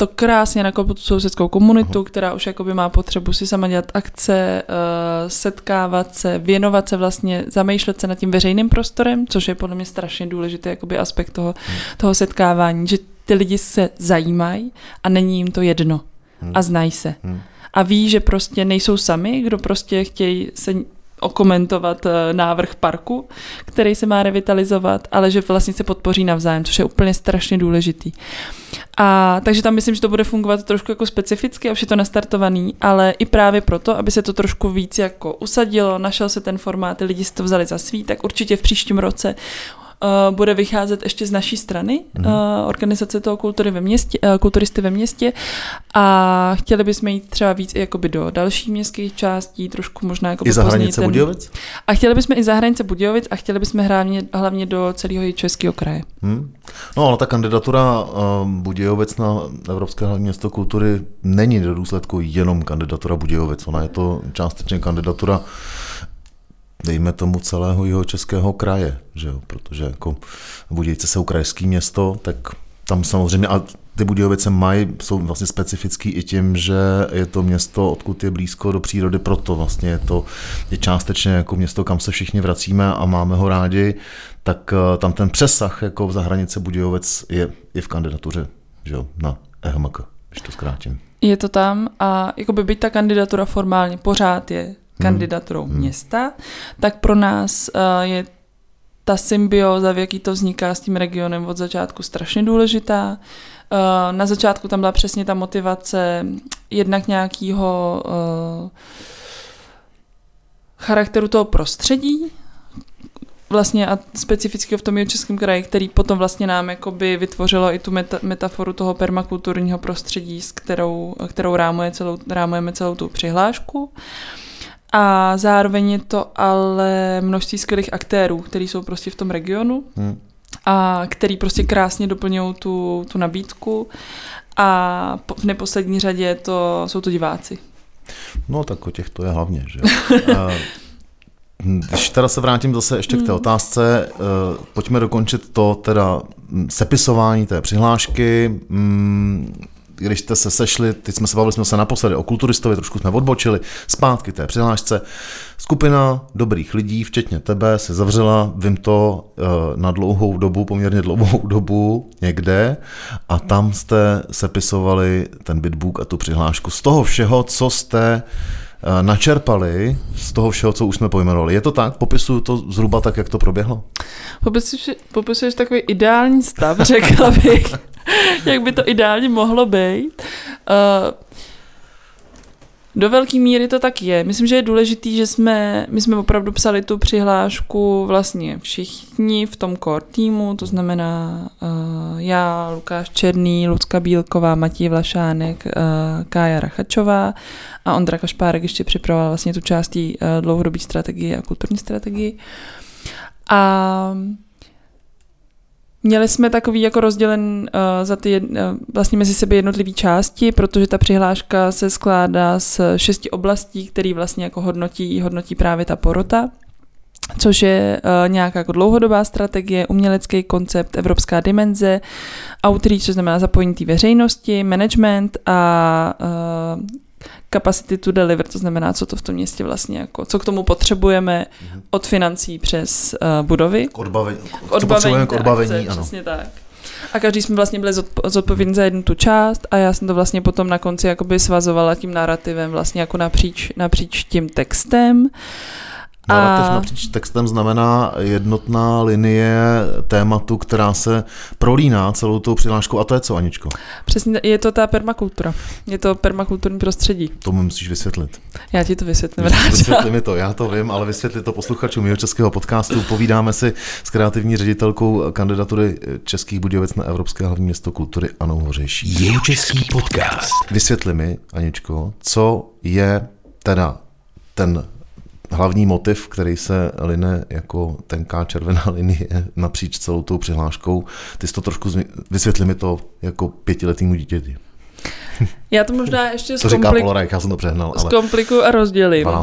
to krásně nakopu tu sousedskou komunitu, která už jakoby má potřebu si sama dělat akce, eh, setkávat se, věnovat se vlastně, zamýšlet se nad tím veřejným prostorem, což je podle mě strašně důležitý jakoby aspekt toho, toho setkávání, že ty lidi se zajímají a není jim to jedno hmm. a znají se. Hmm. A ví, že prostě nejsou sami, kdo prostě chtějí se okomentovat eh, návrh parku, který se má revitalizovat, ale že vlastně se podpoří navzájem, což je úplně strašně důležitý. A takže tam myslím, že to bude fungovat trošku jako specificky, už je to nastartovaný, ale i právě proto, aby se to trošku víc jako usadilo, našel se ten formát, lidi si to vzali za svý, tak určitě v příštím roce uh, bude vycházet ještě z naší strany, mm-hmm. uh, organizace toho kultury ve městě, uh, kulturisty ve městě a chtěli bychom jít třeba víc i jakoby do dalších městských částí, trošku možná jako I za hranice ten... Budějovic? A chtěli bychom i za hranice Budějovic a chtěli bychom hlavně, hlavně do celého českého kraje. Hmm. No ale ta kandidatura uh, Budějovic na Evropské hlavní město kultury není do důsledku jenom kandidatura Budějovic, ona je to částečně kandidatura dejme tomu celého jeho českého kraje, že jo? protože jako Budějce jsou krajský město, tak tam samozřejmě, a ty Budějovice mají, jsou vlastně specifický i tím, že je to město, odkud je blízko do přírody, proto vlastně je to je částečně jako město, kam se všichni vracíme a máme ho rádi, tak eh, tam ten přesah jako v hranice Budějovic je, je v kandidatuře že jo, na EHMK, když to zkrátím. Je to tam a jako by byť ta kandidatura formálně pořád je kandidaturou hmm. města, tak pro nás uh, je ta symbioza, v jaký to vzniká s tím regionem od začátku strašně důležitá. Uh, na začátku tam byla přesně ta motivace jednak nějakého uh, charakteru toho prostředí, vlastně a specificky v tom českém kraji, který potom vlastně nám jakoby vytvořilo i tu meta, metaforu toho permakulturního prostředí, s kterou, kterou rámuje celou, rámujeme celou tu přihlášku. A zároveň je to ale množství skvělých aktérů, kteří jsou prostě v tom regionu hmm. a který prostě krásně doplňují tu, tu nabídku a v neposlední řadě to, jsou to diváci. No tak o těch to je hlavně, že? Když teda se vrátím zase ještě k té hmm. otázce, uh, pojďme dokončit to teda hm, sepisování té přihlášky. Když jste se sešli, teď jsme se bavili jsme se naposledy o kulturistovi, trošku jsme odbočili, zpátky té přihlášce. Skupina dobrých lidí, včetně tebe, se zavřela, vím to, uh, na dlouhou dobu, poměrně dlouhou dobu někde a tam jste sepisovali ten bitbook a tu přihlášku. Z toho všeho, co jste Eh, načerpali z toho všeho, co už jsme pojmenovali. Je to tak? Popisuju to zhruba tak, jak to proběhlo? Popisuješ, popisuješ takový ideální stav, řekla bych, jak by to ideálně mohlo být. Uh, do velké míry to tak je. Myslím, že je důležitý, že jsme, my jsme opravdu psali tu přihlášku vlastně všichni v tom core týmu, to znamená uh, já, Lukáš Černý, Lucka Bílková, Matěj Vlašánek, uh, Kája Rachačová a Ondra Kašpárek ještě připravoval vlastně tu částí uh, dlouhodobé strategie a kulturní strategii. A Měli jsme takový jako rozdělen uh, za ty uh, vlastně mezi sebe jednotlivé části, protože ta přihláška se skládá z šesti oblastí, které vlastně jako hodnotí, hodnotí právě ta porota což je uh, nějaká jako dlouhodobá strategie, umělecký koncept, evropská dimenze, outreach, co znamená zapojení té veřejnosti, management a uh, capacity to deliver, to znamená, co to v tom městě vlastně, jako, co k tomu potřebujeme mm-hmm. od financí přes uh, budovy. K odbavení. K odbavení, k odbavení akce, ano. Přesně tak. A každý jsme vlastně byli zodpovědní za jednu tu část a já jsem to vlastně potom na konci jakoby svazovala tím narrativem vlastně jako napříč, napříč tím textem. Uh, Narrativ napříč textem znamená jednotná linie tématu, která se prolíná celou tou přihláškou. A to je co, Aničko? Přesně, je to ta permakultura. Je to permakulturní prostředí. To mi musíš vysvětlit. Já ti to vysvětlím. Vysvětli mi to, já to vím, ale vysvětli to posluchačům jeho českého podcastu. Povídáme si s kreativní ředitelkou kandidatury Českých Budějovic na Evropské hlavní město kultury Anou Hořejší. Jeho český podcast. Vysvětli mi, Aničko, co je teda ten hlavní motiv, který se line jako tenká červená linie napříč celou tou přihláškou. Ty jsi to trošku vysvětli mi to jako pětiletýmu dítěti. Já to možná ještě to říká Polarek, já jsem to přehnal. Ale zkomplikuju a rozdělím. Uh,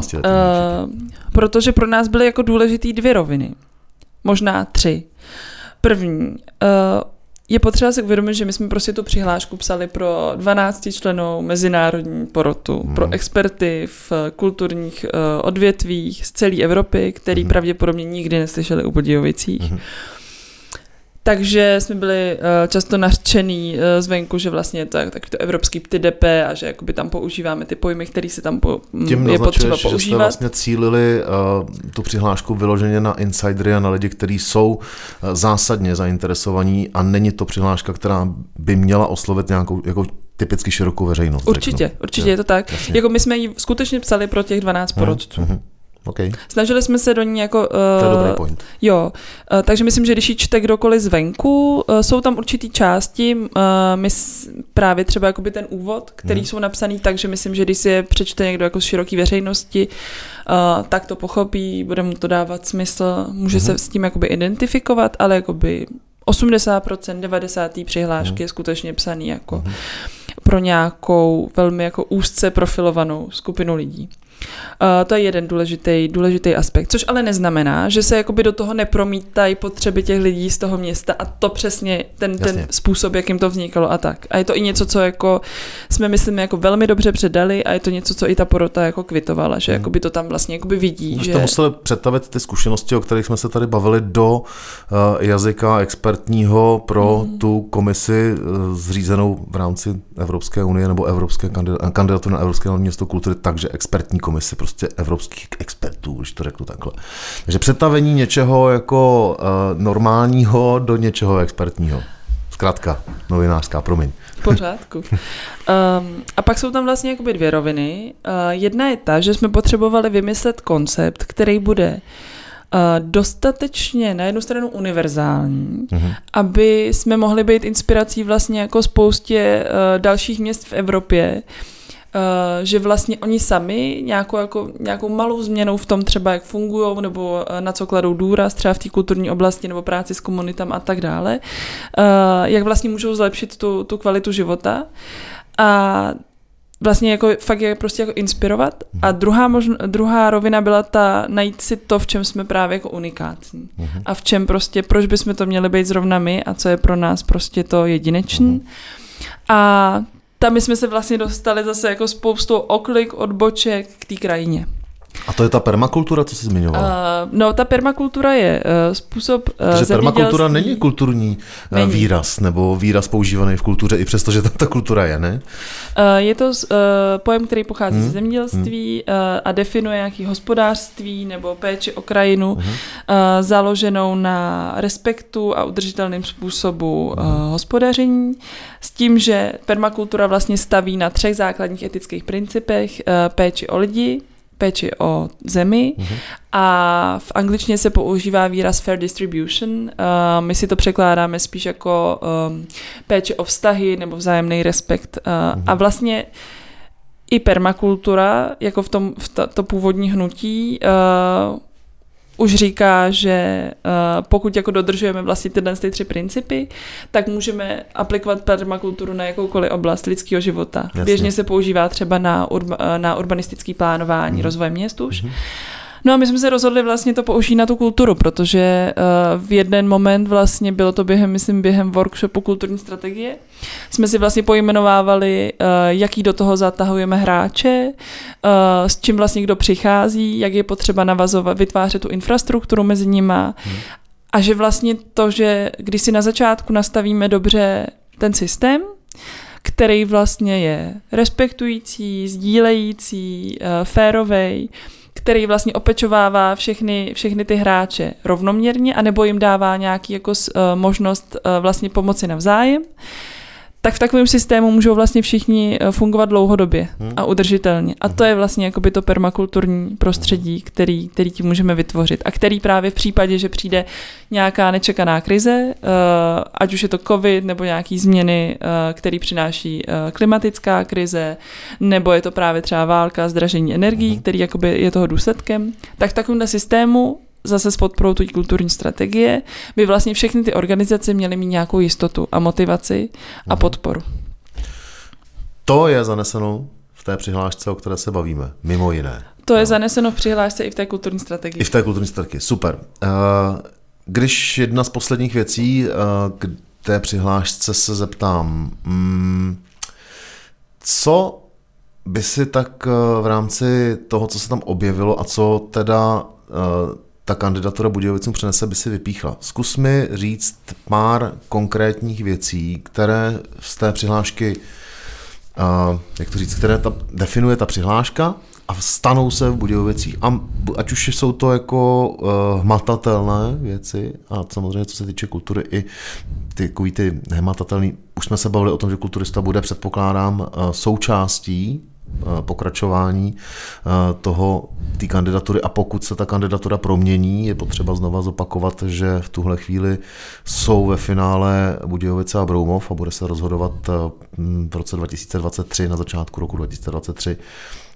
protože pro nás byly jako důležitý dvě roviny. Možná tři. První. Uh, je potřeba si uvědomit, že my jsme prostě tu přihlášku psali pro 12 členů mezinárodní porotu, hmm. pro experty v kulturních uh, odvětvích z celé Evropy, který hmm. pravděpodobně nikdy neslyšeli o Budějovicích. Hmm. Takže jsme byli uh, často nařčený uh, zvenku, že vlastně je to taky to evropský PTDP a že jakoby tam používáme ty pojmy, které se tam po, Tím je potřeba používat. Že jste vlastně cílili uh, tu přihlášku vyloženě na insidery a na lidi, kteří jsou uh, zásadně zainteresovaní a není to přihláška, která by měla oslovit nějakou jako typicky širokou veřejnost. Určitě, řeknu. určitě je, je to tak. Jasně. Jako my jsme ji skutečně psali pro těch 12 mhm, porodců. Hmm, hmm. Okay. Snažili jsme se do ní jako... Uh, to je dobrý point. Jo, uh, takže myslím, že když ji čte kdokoliv zvenku, uh, jsou tam určitý části, uh, my právě třeba jakoby ten úvod, který hmm. jsou napsaný tak, že myslím, že když si je přečte někdo jako z široký veřejnosti, uh, tak to pochopí, bude mu to dávat smysl, může hmm. se s tím jakoby identifikovat, ale jakoby 80%, 90. přihlášky hmm. je skutečně psaný jako... Hmm pro nějakou velmi jako úzce profilovanou skupinu lidí. Uh, to je jeden důležitý, důležitý aspekt, což ale neznamená, že se jakoby do toho nepromítají potřeby těch lidí z toho města a to přesně ten, ten způsob, jakým to vznikalo a tak. A je to i něco, co jako jsme, myslím, jako velmi dobře předali a je to něco, co i ta porota jako kvitovala, že hmm. jakoby to tam vlastně jakoby vidí. Že jste museli představit ty zkušenosti, o kterých jsme se tady bavili do uh, jazyka expertního pro hmm. tu komisi uh, zřízenou v rámci Evropské unie nebo Evropské kandidatury na Evropské město kultury, takže expertní komisi prostě evropských expertů, když to řeknu takhle. Takže přetavení něčeho jako uh, normálního do něčeho expertního. Zkrátka, novinářská, promiň. V pořádku. Um, a pak jsou tam vlastně jakoby dvě roviny. Uh, jedna je ta, že jsme potřebovali vymyslet koncept, který bude uh, dostatečně na jednu stranu univerzální, uh-huh. aby jsme mohli být inspirací vlastně jako spoustě uh, dalších měst v Evropě, Eh, že vlastně oni sami nějakou, jako, nějakou malou změnou v tom třeba, jak fungují, nebo eh, na co kladou důraz, třeba v té kulturní oblasti, nebo práci s komunitami a tak dále, eh, jak vlastně můžou zlepšit tu, tu kvalitu života. A vlastně jako fakt je prostě jako inspirovat. A mhm. druhá, možno, druhá rovina byla ta najít si to, v čem jsme právě jako unikátní. Uh-huh. A v čem prostě, proč bychom to měli být zrovna my a co je pro nás prostě to jedinečný. Uh-huh. A tam jsme se vlastně dostali zase jako spoustu oklik, odboček k té krajině. A to je ta permakultura, co jsi zmiňoval? Uh, no, ta permakultura je uh, způsob uh, Takže permakultura není kulturní uh, není. výraz, nebo výraz používaný v kultuře, i přesto, že tam ta kultura je, ne? Uh, je to uh, pojem, který pochází hmm. ze zemědělství hmm. uh, a definuje nějaký hospodářství nebo péči o krajinu hmm. uh, založenou na respektu a udržitelným způsobu hmm. uh, hospodaření, s tím, že permakultura vlastně staví na třech základních etických principech uh, péči o lidi, péči o zemi mm-hmm. a v angličtině se používá výraz fair distribution. Uh, my si to překládáme spíš jako um, péči o vztahy nebo vzájemný respekt. Uh, mm-hmm. A vlastně i permakultura, jako v tom v ta, to původní hnutí, uh, už říká, že uh, pokud jako dodržujeme vlastně tyhle ty tři principy, tak můžeme aplikovat permakulturu na jakoukoliv oblast lidského života. Jasně. Běžně se používá třeba na, urba, na urbanistické plánování, mm. rozvoje měst už. Mm. No a my jsme se rozhodli vlastně to použít na tu kulturu, protože uh, v jeden moment vlastně bylo to během, myslím, během workshopu kulturní strategie, jsme si vlastně pojmenovávali, uh, jaký do toho zatahujeme hráče, uh, s čím vlastně kdo přichází, jak je potřeba navazovat, vytvářet tu infrastrukturu mezi nima hmm. a že vlastně to, že když si na začátku nastavíme dobře ten systém, který vlastně je respektující, sdílející, férovej, který vlastně opečovává všechny, všechny ty hráče rovnoměrně, anebo jim dává nějaký jako uh, možnost uh, vlastně pomoci navzájem, tak v takovém systému můžou vlastně všichni eh, fungovat dlouhodobě hmm. a udržitelně. A to je vlastně jakoby to permakulturní prostředí, který, který ti můžeme vytvořit a který právě v případě, že přijde nějaká nečekaná krize, ať už je to covid nebo nějaký změny, který přináší klimatická krize, nebo je to právě třeba válka, zdražení energií, hmm. který jakoby je toho důsledkem, tak v takovémhle systému zase s podporou té kulturní strategie by vlastně všechny ty organizace měly mít nějakou jistotu a motivaci a mhm. podporu. To je zaneseno v té přihlášce, o které se bavíme, mimo jiné. To je no. zaneseno v přihlášce i v té kulturní strategii. I v té kulturní strategii, super. Eh, když jedna z posledních věcí eh, k té přihlášce se zeptám, mm, co by si tak eh, v rámci toho, co se tam objevilo a co teda ta kandidatura Budějovicům přenese, by si vypíchla. Zkus mi říct pár konkrétních věcí, které z té přihlášky, uh, jak to říct, které ta, definuje ta přihláška a stanou se v Budějovicích. A ať už jsou to jako uh, hmatatelné věci a samozřejmě co se týče kultury i ty, takový ty hmatatelné, už jsme se bavili o tom, že kulturista bude, předpokládám, uh, součástí pokračování eh, toho, té kandidatury a pokud se ta kandidatura promění, je potřeba znova zopakovat, že v tuhle chvíli jsou ve finále Budějovice a Broumov a bude se rozhodovat eh, v roce 2023, na začátku roku 2023,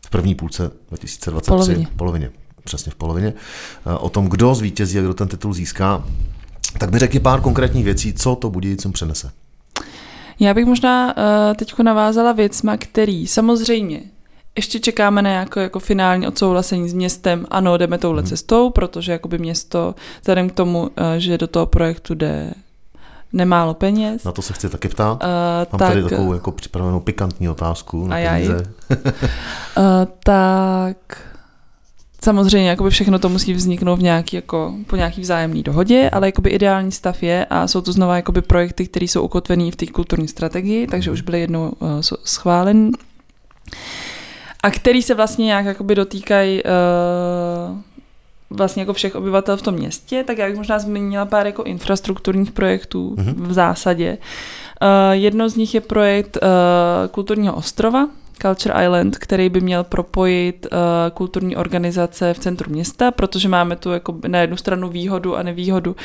v první půlce 2023, polovině. polovině přesně v polovině, o tom, kdo zvítězí a kdo ten titul získá. Tak mi řekni pár konkrétních věcí, co to Budějicům přenese. Já bych možná uh, teď navázala věcma, který samozřejmě ještě čekáme na jako, jako finální odsouhlasení s městem. Ano, jdeme touhle hmm. cestou, protože jakoby město, vzhledem k tomu, uh, že do toho projektu jde nemálo peněz. Na to se chci taky ptát. Uh, Mám tak, tady takovou jako připravenou pikantní otázku na a peníze. uh, tak samozřejmě jakoby všechno to musí vzniknout v nějaký, jako, po nějaký vzájemný dohodě, ale jakoby ideální stav je a jsou to znova jakoby projekty, které jsou ukotvené v té kulturní strategii, takže už byly jednou uh, schválen a který se vlastně nějak jakoby dotýkají uh, vlastně jako všech obyvatel v tom městě, tak já bych možná zmínila pár jako infrastrukturních projektů mm-hmm. v zásadě. Uh, jedno z nich je projekt uh, kulturního ostrova, Culture Island, který by měl propojit uh, kulturní organizace v centru města, protože máme tu jako na jednu stranu výhodu a nevýhodu,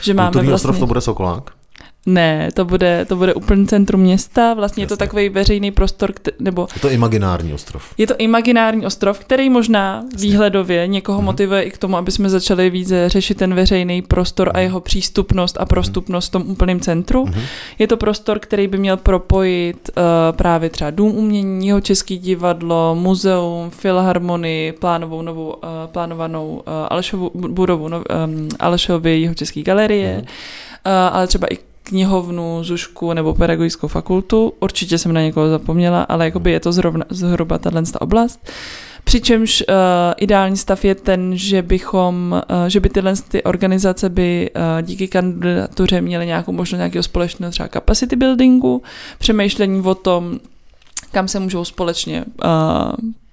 že máme Kulturní vlastně... ostrov to bude Sokolák? Ne, to bude, to bude úplně centrum města, vlastně Jasně. je to takový veřejný prostor, kte- nebo... Je to imaginární ostrov. Je to imaginární ostrov, který možná Jasně. výhledově někoho mm-hmm. motivuje i k tomu, aby jsme začali více řešit ten veřejný prostor a jeho přístupnost a prostupnost v tom úplném centru. Mm-hmm. Je to prostor, který by měl propojit uh, právě třeba Dům umění, jeho český divadlo, muzeum, filharmonii, plánovou novou, uh, plánovanou uh, Alešovu budovu no, um, Alešovy jeho české galerie, mm-hmm. uh, ale třeba i knihovnu, zušku nebo pedagogickou fakultu. Určitě jsem na někoho zapomněla, ale jakoby je to zrovna, zhruba tato oblast. Přičemž uh, ideální stav je ten, že bychom, uh, že by tyhle ty organizace by uh, díky kandidatuře měly nějakou možnost nějakého společného třeba capacity buildingu, přemýšlení o tom, kam se můžou společně uh,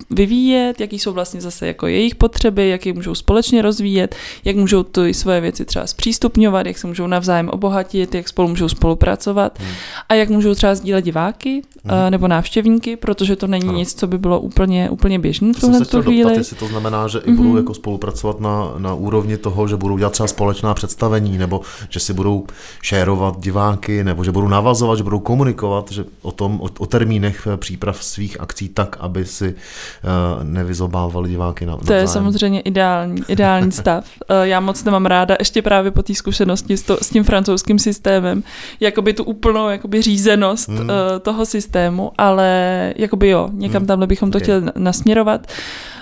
vyvíjet, jaký jsou vlastně zase jako jejich potřeby, jak je můžou společně rozvíjet, jak můžou ty svoje věci třeba zpřístupňovat, jak se můžou navzájem obohatit, jak spolu můžou spolupracovat hmm. a jak můžou třeba sdílet diváky hmm. uh, nebo návštěvníky, protože to není ano. nic, co by bylo úplně, úplně běžné v tuhle tu chvíli. Doptat, jestli to znamená, že i budou hmm. jako spolupracovat na, na úrovni toho, že budou dělat třeba společná představení, nebo že si budou šérovat diváky, nebo že budou navazovat, že budou komunikovat že o tom, o, o termínech příprav svých akcí tak, aby si Eh, nevyzobávali diváky na To je samozřejmě ideální, ideální stav. Eh, já moc nemám ráda, ještě právě po té zkušenosti s, to, s tím francouzským systémem, jakoby tu úplnou jakoby řízenost hmm. Eh, toho systému, ale jakoby jo, někam hmm. tamhle bychom to okay. chtěli nasměrovat.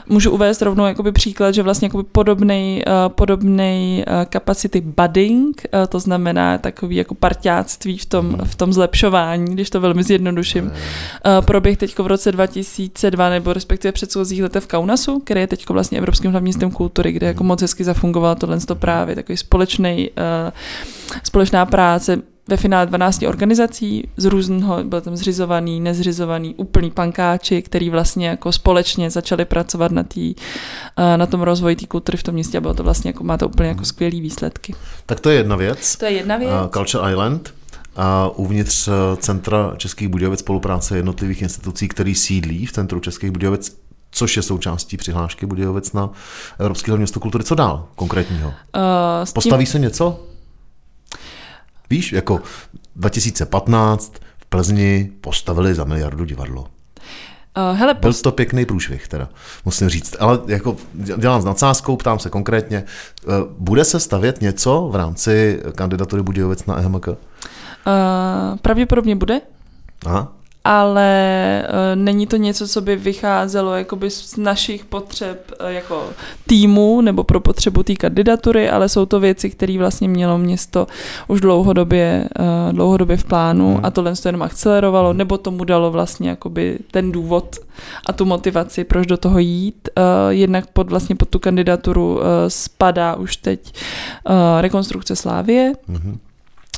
Můžu uvést rovnou jakoby příklad, že vlastně jakoby podobný uh, podobnej uh, capacity budding, uh, to znamená takový jako parťáctví v tom, v tom zlepšování, když to velmi zjednoduším, uh, proběh teď v roce 2002 nebo respektive předchozích letech v Kaunasu, který je teď vlastně Evropským hlavním městem kultury, kde jako moc hezky zafungovalo tohle právě, takový společný, uh, společná práce ve finále 12 organizací z různého, byl tam zřizovaný, nezřizovaný, úplný pankáči, který vlastně jako společně začali pracovat na, tý, eh, na tom rozvoji té kultury v tom městě a bylo to vlastně jako, má to úplně jako skvělý výsledky. Tak to je jedna věc. To je jedna věc. Uh, Culture Island. A uvnitř eh, Centra Českých Budějovic spolupráce jednotlivých institucí, který sídlí v Centru Českých Budějovic, což je součástí přihlášky Budějovic na Evropské město kultury. Co dál konkrétního? Uh, tím... Postaví se něco? Víš, jako 2015 v Plzni postavili za miliardu divadlo. Uh, hele, Byl to pěkný průšvih, teda, musím říct. Ale jako dělám s nadsázkou, ptám se konkrétně, uh, bude se stavět něco v rámci kandidatury Budějovic na EHMK? Uh, pravděpodobně bude. Aha ale uh, není to něco, co by vycházelo jakoby z našich potřeb uh, jako týmu nebo pro potřebu té kandidatury, ale jsou to věci, které vlastně mělo město už dlouhodobě, uh, dlouhodobě v plánu hmm. a tohle to jenom akcelerovalo, nebo tomu dalo vlastně jakoby ten důvod a tu motivaci, proč do toho jít. Uh, jednak pod vlastně pod tu kandidaturu uh, spadá už teď uh, rekonstrukce Slávie. Hmm.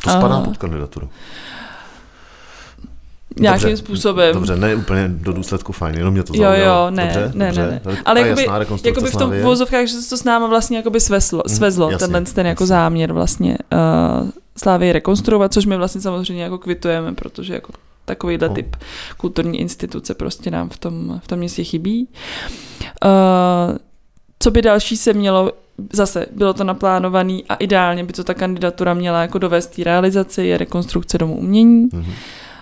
To spadá uh, pod kandidaturu. Nějakým dobře, způsobem. Dobře, ne úplně do důsledku fajn, jenom mě to zaujalo. Jo, jo, ne, dobře, ne, dobře. ne, ne. Ale jakoby, jakoby v tom vozovkách, že se to s náma vlastně jakoby svezlo, mhm, svezlo mm, jasně, tenhle ten jako jasně. záměr vlastně uh, Slávy rekonstruovat, což my vlastně samozřejmě jako kvitujeme, protože jako takovýhle oh. typ kulturní instituce prostě nám v tom, v tom městě chybí. Uh, co by další se mělo zase bylo to naplánované a ideálně by to ta kandidatura měla jako dovést realizaci, je rekonstrukce domu umění. Mm-hmm.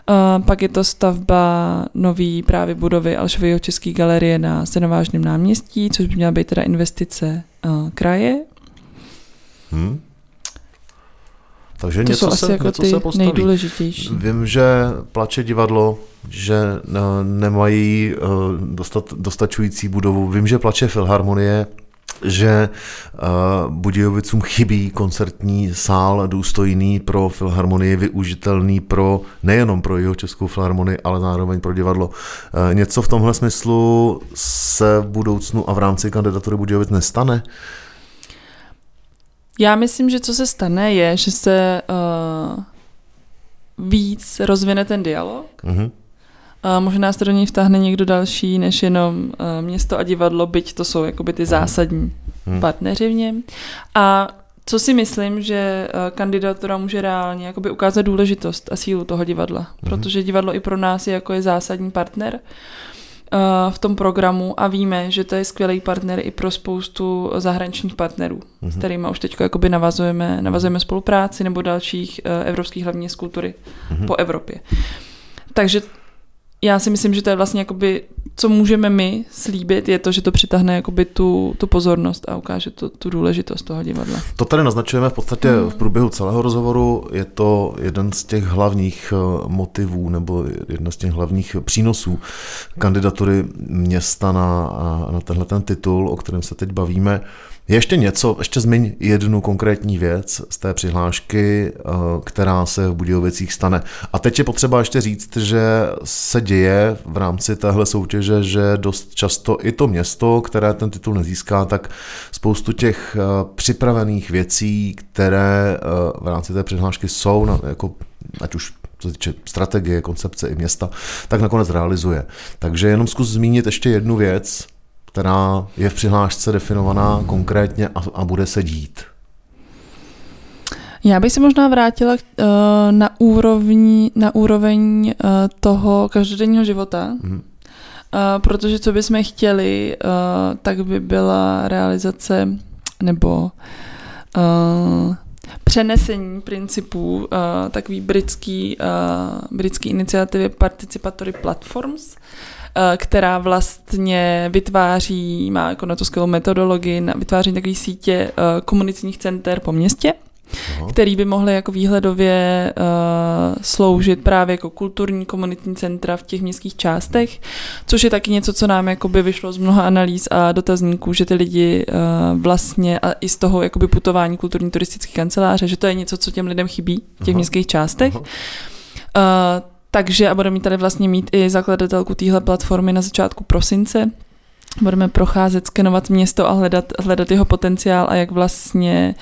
Uh, pak je to stavba nový právě budovy Alšového České galerie na Stenovážném náměstí, což by měla být teda investice uh, kraje. Hmm. Takže To něco jsou asi se, jako něco ty se postaví. nejdůležitější. Vím, že plače divadlo, že eh, nemají eh, dostat, dostačující budovu. Vím, že plače filharmonie, že uh, Budějovicům chybí koncertní sál důstojný pro filharmonii, využitelný pro nejenom pro jeho českou filharmonii, ale zároveň pro divadlo. Uh, něco v tomhle smyslu se v budoucnu a v rámci kandidatury Budějovic nestane? Já myslím, že co se stane, je, že se uh, víc rozvine ten dialog. Mhm. A možná se do něj vtáhne někdo další, než jenom uh, město a divadlo, byť to jsou jakoby ty zásadní Hmm. partneři v něm. A co si myslím, že uh, kandidatura může reálně jakoby ukázat důležitost a sílu toho divadla. Protože divadlo i pro nás je jako je zásadní partner uh, v tom programu a víme, že to je skvělý partner i pro spoustu zahraničních partnerů, s kterými už teď jakoby navazujeme, navazujeme spolupráci nebo dalších evropských hlavní měst kultury po Evropě. Takže já si myslím, že to je vlastně jakoby, co můžeme my slíbit, je to, že to přitáhne jakoby tu, tu pozornost a ukáže to, tu důležitost toho divadla. To tady naznačujeme v podstatě v průběhu celého rozhovoru. Je to jeden z těch hlavních eh, motivů nebo jedna z těch hlavních přínosů kandidatury města na, na tenhle ten titul, o kterém se teď bavíme. Je ještě něco, ještě zmiň jednu konkrétní věc z té přihlášky, eh, která se v Budějovicích stane. A teď je potřeba ještě říct, že se děje v rámci téhle soutěže, že dost často i to město, které ten titul nezíská, tak spoustu těch eh, připravených věcí, které eh, v rámci té přihlášky jsou, jako, ať už co se týče strategie, koncepce i města, tak nakonec realizuje. Takže jenom zkus zmínit ještě jednu věc, která je v přihlášce definovaná konkrétně a, a bude se dít. Já bych se možná vrátila uh, na, úrovni, na úroveň uh, toho každodenního života, uh, protože co bychom chtěli, uh, tak by byla realizace nebo uh, přenesení principů uh, takový britský, uh, britský iniciativy Participatory Platforms, která vlastně vytváří, má jako na to skvělou metodologii, na vytváření takové sítě uh, komunitních center po městě, Aha. který by mohly jako výhledově uh, sloužit právě jako kulturní komunitní centra v těch městských částech, což je taky něco, co nám jakoby vyšlo z mnoha analýz a dotazníků, že ty lidi uh, vlastně a i z toho jakoby putování kulturní turistické kanceláře, že to je něco, co těm lidem chybí v těch Aha. městských částech. Aha. Uh, takže a budeme mít tady vlastně mít i zakladatelku téhle platformy na začátku prosince. Budeme procházet, skenovat město a hledat, hledat jeho potenciál a jak vlastně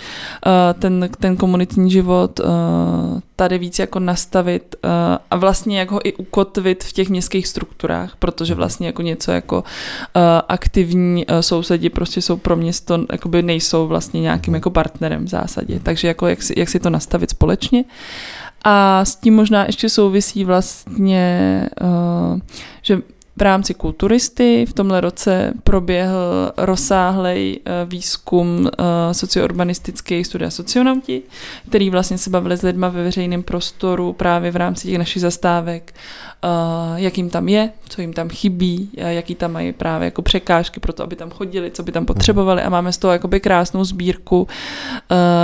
uh, ten, ten komunitní život uh, tady víc jako nastavit uh, a vlastně jak ho i ukotvit v těch městských strukturách, protože vlastně jako něco jako uh, aktivní uh, sousedi prostě jsou pro město, jakoby nejsou vlastně nějakým jako partnerem v zásadě. Takže jako jak si, jak si to nastavit společně. A s tím možná ještě souvisí vlastně, uh, že v rámci kulturisty. V tomhle roce proběhl rozsáhlej uh, výzkum uh, sociourbanistický studia socionauti, který vlastně se bavili s lidma ve veřejném prostoru právě v rámci těch našich zastávek, uh, jak jim tam je, co jim tam chybí, jaký tam mají právě jako překážky pro to, aby tam chodili, co by tam potřebovali. A máme z toho jakoby krásnou sbírku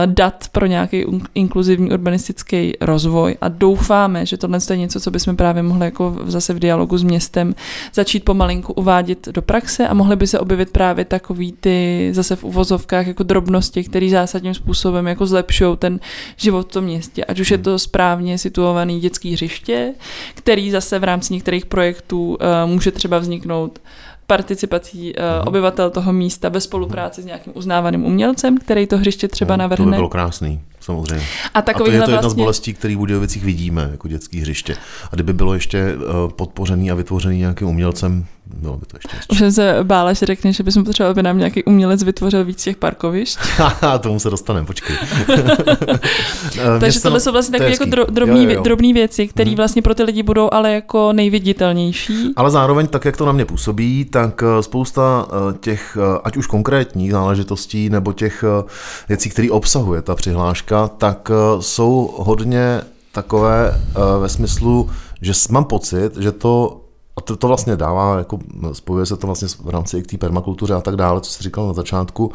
dat pro nějaký inkluzivní urbanistický rozvoj. A doufáme, že tohle je něco, co bychom právě mohli jako zase v dialogu s městem začít pomalinku uvádět do praxe a mohly by se objevit právě takový ty zase v uvozovkách jako drobnosti, které zásadním způsobem jako zlepšují ten život v tom městě. Ať už je to správně situovaný dětský hřiště, který zase v rámci některých projektů uh, může třeba vzniknout participací uh, obyvatel toho místa ve spolupráci s nějakým uznávaným umělcem, který to hřiště třeba No, To by navrhne. bylo krásný, samozřejmě. A A to je to jedna z vlastně... bolestí, který v Budějovicích vidíme jako dětský hřiště. A kdyby bylo ještě eh, podpořený a vytvořený nějakým umělcem, bylo by to ještě hezčí. Už jsem se bála, že řekne, že bychom potřebovali, aby nám nějaký umělec vytvořil víc těch parkovišť. Tomu se dostaneme, počkej. Eh, Takže tohle jsou vlastně takové jako drobný, Jo, jo, jo. drobný věci, které Mhm. vlastně pro ty lidi budou ale jako nejviditelnější. Ale zároveň, tak jak to na mě působí, tak eh, spousta eh, těch, ať už konkrétních záležitostí, nebo těch věcí, které obsahuje ta přihláška, tak jsou hodně takové ve smyslu, že mám pocit, že to a to, to vlastně dává, jako spojuje se to vlastně v rámci k té permakultuře a tak dále, co jsi říkal na začátku,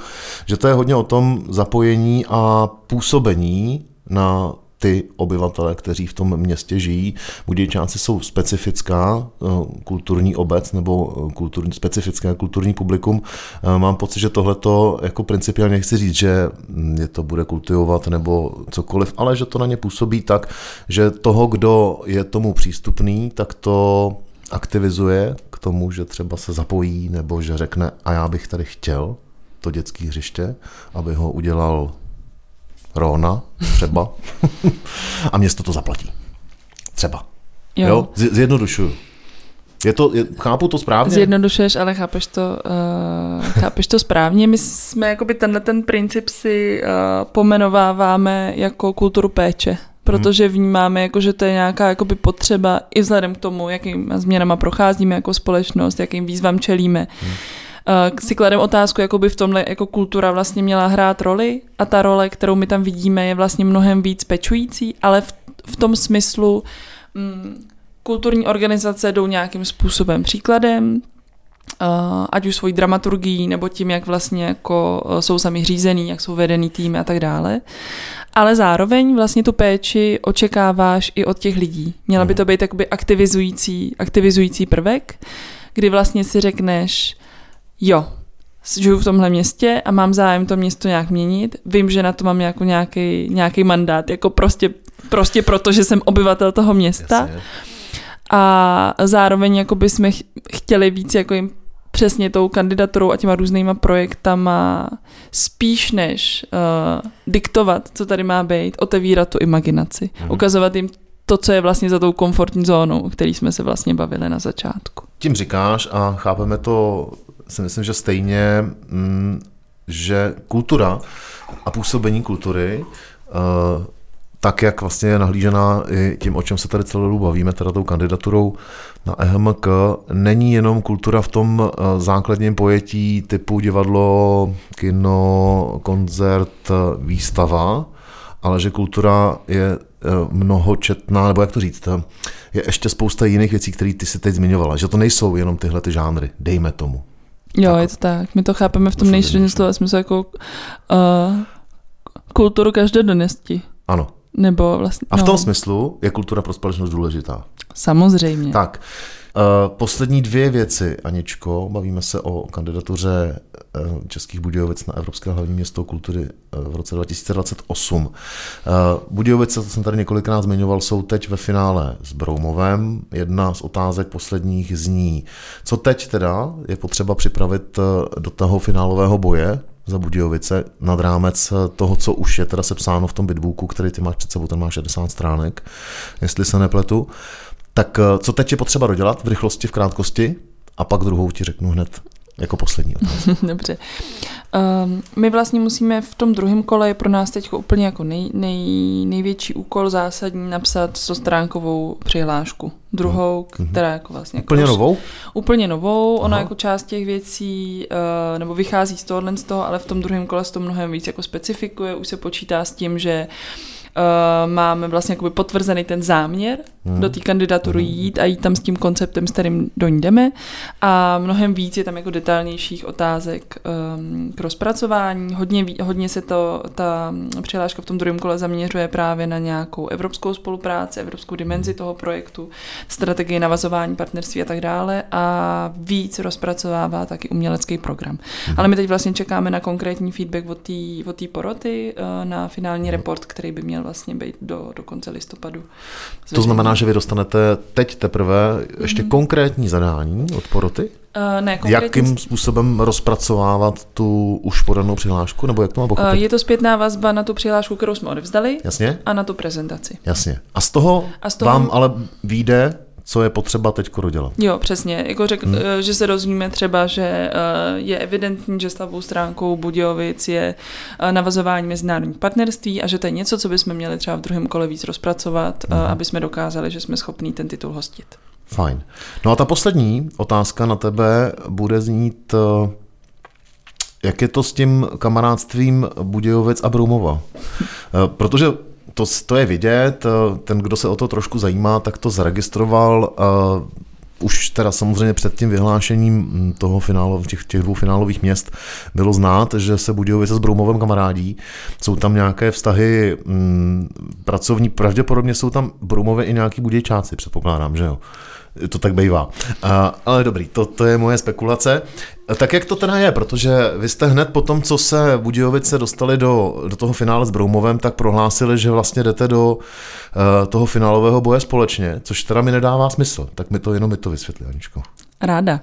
že to je hodně o tom zapojení a působení na ty obyvatele, kteří v tom městě žijí. Budějčáci jsou specifická eh, kulturní obec nebo eh, kulturní, specifické kulturní publikum. Eh, mám pocit, že tohleto jako principiálně chci říct, že je to bude kultivovat nebo cokoliv, ale že to na ně působí tak, že toho, kdo je tomu přístupný, tak to aktivizuje k tomu, že třeba se zapojí nebo že řekne a já bych tady chtěl to dětské hřiště, aby ho udělal Rona třeba a město to zaplatí. Třeba. Jo. jo? Zjednodušuju. Je to, je, chápu to správně? Zjednodušuješ, ale chápeš to, uh, chápeš to správně. My jsme jakoby tenhle ten princip si uh, pomenováváme jako kulturu péče, protože vnímáme, jako, že to je nějaká jakoby potřeba i vzhledem k tomu, jakým změnama procházíme jako společnost, jakým výzvám čelíme. Hmm uh, si kladem otázku, jako by v tomhle jako kultura vlastně měla hrát roli a ta role, kterou my tam vidíme, je vlastně mnohem víc pečující, ale v, v tom smyslu mm, kulturní organizace jdou nějakým způsobem příkladem, ať už svojí dramaturgií, nebo tím, jak vlastně jako uh, jsou sami řízený, jak jsou vedený týmy a tak dále. Ale zároveň vlastně tu péči očekáváš i od těch lidí. Měla by to být jakoby aktivizující, aktivizující prvek, kdy vlastně si řekneš, jo, žiju v tomhle městě a mám zájem to město nějak měnit. Vím, že na to mám jako nějaký, nějaký mandát, jako prostě, prostě proto, že jsem obyvatel toho města. Jasně. A zároveň jako jsme chtěli víc jako jim přesně tou kandidaturou a těma různýma projektama spíš než uh, diktovat, co tady má být, otevírat tu imaginaci, mhm. ukazovat jim to, co je vlastně za tou komfortní zónou, o který jsme se vlastně bavili na začátku. Tím říkáš a chápeme to si myslím, že stejně, mm, že kultura a působení kultury eh, tak, jak vlastně je nahlížená i tím, o čem se tady celou dobu bavíme, teda tou kandidaturou na EHMK, není jenom kultura v tom eh, základním pojetí typu divadlo, kino, koncert, výstava, ale že kultura je eh, mnohočetná, nebo jak to říct, je ještě spousta jiných věcí, které ty si teď zmiňovala, že to nejsou jenom tyhle ty žánry, dejme tomu. Jo, tak. je to tak. My to chápeme v tom nejširším slova smyslu jako uh, kulturu každodennosti. Ano. Nebo vlastně, A v tom no. smyslu je kultura pro společnost důležitá. Samozřejmě. Tak. Uh, poslední dvě věci, Aničko. Bavíme se o kandidatuře uh, Českých Budějovic na Evropské hlavní město kultury uh, v roce 2028. Budějovice, to jsem tady několikrát zmiňoval, jsou teď ve finále s Broumovem. Jedna z otázek posledních zní, co teď teda je potřeba připravit do toho finálového boje za Budějovice nad rámec toho, co už je teda sepsáno v tom bitbooku, který ty máš před sebou, ten má 60 stránek, jestli se nepletu. Tak eh, co teď je potřeba dodělat v rychlosti, v krátkosti? A pak druhou ti řeknu hned jako poslední Dobře. Um, my vlastně musíme v tom druhém kole je pro nás teď úplně jako nej, nej, největší úkol zásadní napsat 100 stránkovou přihlášku. Druhou, mm-hmm. která jako vlastně... Úplně jako, novou? Úplně novou. Aha. Ona jako část těch věcí, uh, nebo vychází z tohohle z toho, ale v tom druhém kole se to mnohem víc jako specifikuje. Už se počítá s tím, že uh, uh, máme vlastně jakoby potvrzený ten záměr hmm. do té kandidatury hmm. jít a jít tam s tím konceptem, s kterým do ní jdeme a mnohem víc je tam jako detailnějších otázek um, k rozpracování. Hodně, hodně se to, ta přihláška v tom druhém kole zaměřuje právě na nějakou evropskou spolupráci, evropskou dimenzi toho projektu, strategii navazování partnerství a tak dále a víc rozpracovává taky umělecký program. Hmm. Ale my teď vlastně čekáme na konkrétní feedback od té poroty, uh, na finální report, který by měl vlastně být do, do konce listopadu. Zveřejný. To znamená, že vy dostanete teď teprve ještě mm-hmm. konkrétní zadání od poroty? Uh, ne, konkrétní... Jakým způsobem rozpracovávat tu už podanou přihlášku, nebo jak to má pochopit? Uh, je to zpětná vazba na tu přihlášku, kterou jsme odevzdali. Jasně. A na tu prezentaci. Jasně. A z toho, a z toho... vám ale vyjde co je potřeba teď dodělat. Jo, přesně. Jako řek, hmm. že se rozumíme třeba, že eh, je evidentní, že stavbou stránkou Budějovic je eh, navazování mezinárodních partnerství a že to je něco, co bychom měli třeba v druhém kole víc rozpracovat, hmm. aby jsme dokázali, že jsme schopní ten titul hostit. Fajn. No a ta poslední otázka na tebe bude znít, jak je to s tím kamarádstvím Budějovic a Broumova? Protože to, to je vidět, ten, kdo se o to trošku zajímá, tak to zaregistroval. už teda samozřejmě před tím vyhlášením mm, toho finálu, těch, těch dvou finálových měst bylo znát, že se Budějovice s Broumovem kamarádí. Jsou tam nějaké vztahy mm, pracovní, pravděpodobně jsou tam Broumové i nějaký Budějčáci, předpokládám, že jo to tak bývá. A, ale dobrý, to, to je moje spekulace. Tak jak to teda je, protože vy jste hned po tom, co se Budějovice dostali do, do toho finále s Broumovem, tak prohlásili, že vlastně jdete do uh, toho finálového boje společně, což teda mi nedává smysl. Tak mi to jenom mi to vysvětlí, Aničko. Ráda.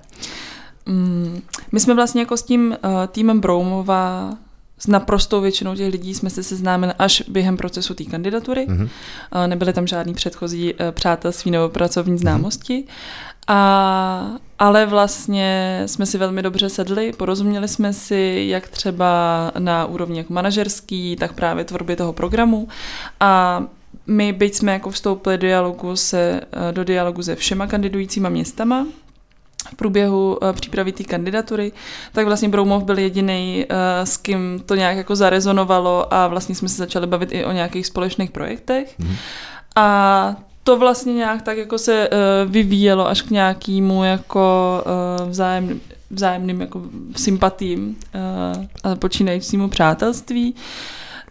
Mm, my jsme vlastně jako s tím uh, týmem Broumova s naprostou většinou těch lidí jsme se seznámili až během procesu té kandidatury. Mm-hmm. Nebyly tam žádný předchozí přátelství nebo pracovní mhm. známosti. Mm-hmm. A, ale vlastně jsme si velmi dobře sedli, porozuměli jsme si, jak třeba na úrovni jako manažerský, tak právě tvorbě toho programu. A my, byť jsme jako vstoupili do dialogu, se, eh, do dialogu se všema kandidujícíma městama, v průběhu uh, přípravy té kandidatury, tak vlastně Broumov byl jediný, uh, s kým to nějak jako zarezonovalo a vlastně jsme se začali bavit i o nějakých společných projektech. Mm. A to vlastně nějak tak jako se uh, vyvíjelo až k nějakému jako uh, vzájem, vzájemným jako sympatím uh, a počínajícímu přátelství.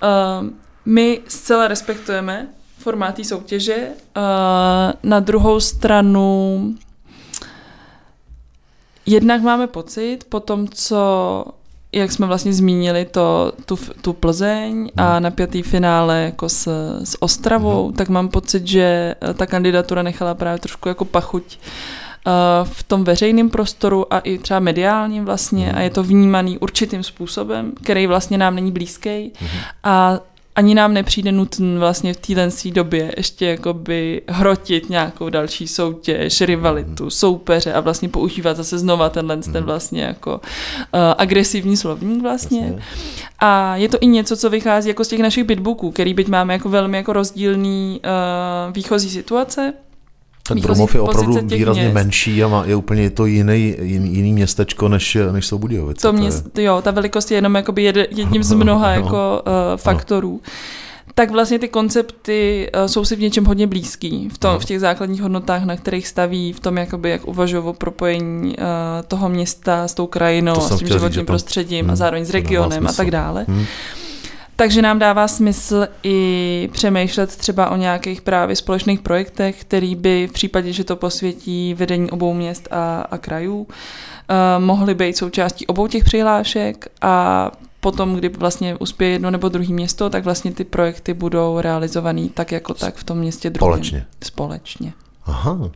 Uh, my zcela respektujeme formát soutěže. Uh, na druhou stranu Jednak máme pocit, po tom, co jak jsme vlastně zmínili to, tu, tu Plzeň a hmm. napjatý finále jako s, s Ostravou, hmm. tak mám pocit, že eh, ta kandidatura nechala právě trošku jako pachuť uh, v tom veřejném prostoru a i třeba mediálním vlastně hmm. a je to vnímaný určitým způsobem, který vlastně nám není blízký hmm. a ani nám nepřijde nutn vlastně v téhle době ještě jakoby hrotit nějakou další soutěž, rivalitu, mm. soupeře a vlastně používat zase znova tenhle mm. ten mhm. vlastně jako uh, agresivní slovník vlastně. Jasně. A je to i něco, co vychází jako z těch našich bitbooků, který byť máme jako velmi jako rozdílný uh, výchozí situace, tak Bromov je opravdu výrazně měst. menší a má, je úplně to jiný, jiný, jiný městečko, než, než jsou Budějovice. To, měst, to je... jo, ta velikost je jenom jakoby jed, jedním z mnoha no, jako, uh, faktorů. No. Tak vlastně ty koncepty uh, jsou si v něčem hodně blízký, v, tom, no. v těch základních hodnotách, na kterých staví, v tom, jakoby, jak uvažují o propojení uh, toho města s tou krajinou, s tím životním prostředím hmm, a zároveň s regionem a tak dále. Hmm. Takže nám dává smysl i přemýšlet třeba o nějakých právě společných projektech, který by v případě, že to posvětí vedení obou měst a, a krajů, uh, mohly být součástí obou těch přihlášek a potom, kdy vlastně uspěje jedno nebo druhé město, tak vlastně ty projekty budou realizovaný tak jako tak v tom městě druhém. Společně. Společně. Aha.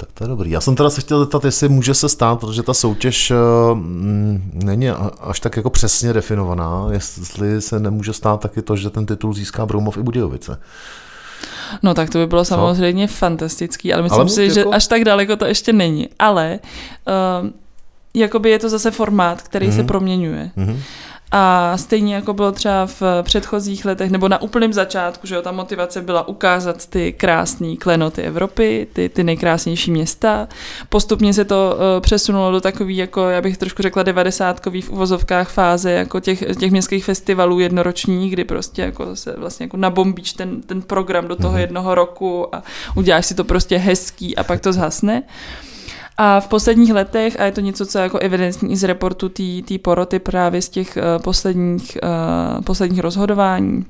Tak to je dobrý. Já jsem teda se chtěl zeptat, jestli může se stát, protože ta soutěž mm, není až tak jako přesně definovaná, jestli se nemůže stát taky to, že ten titul získá Broumov i Budějovice. No tak to by bylo samozřejmě Co? fantastický, ale myslím ale si, jako... že až tak daleko to ještě není. Ale uh, jakoby je to zase formát, který mm-hmm. se mhm. proměňuje. Mm-hmm. A stejně jako bylo třeba v předchozích letech, nebo na úplném začátku, že jo, ta motivace byla ukázat ty krásné klenoty Evropy, ty, ty nejkrásnější města. Postupně se to uh, přesunulo do takový, jako já bych trošku řekla, devadesátkový v uvozovkách fáze, jako těch, těch městských festivalů jednoroční, kdy prostě jako se vlastně jako nabombíš ten, ten program do toho mm-hmm. jednoho roku a uděláš si to prostě hezký a pak to zhasne. A v posledních letech, a je to něco, co je jako evidentní z reportu té poroty právě z těch uh, posledních, uh, posledních rozhodování,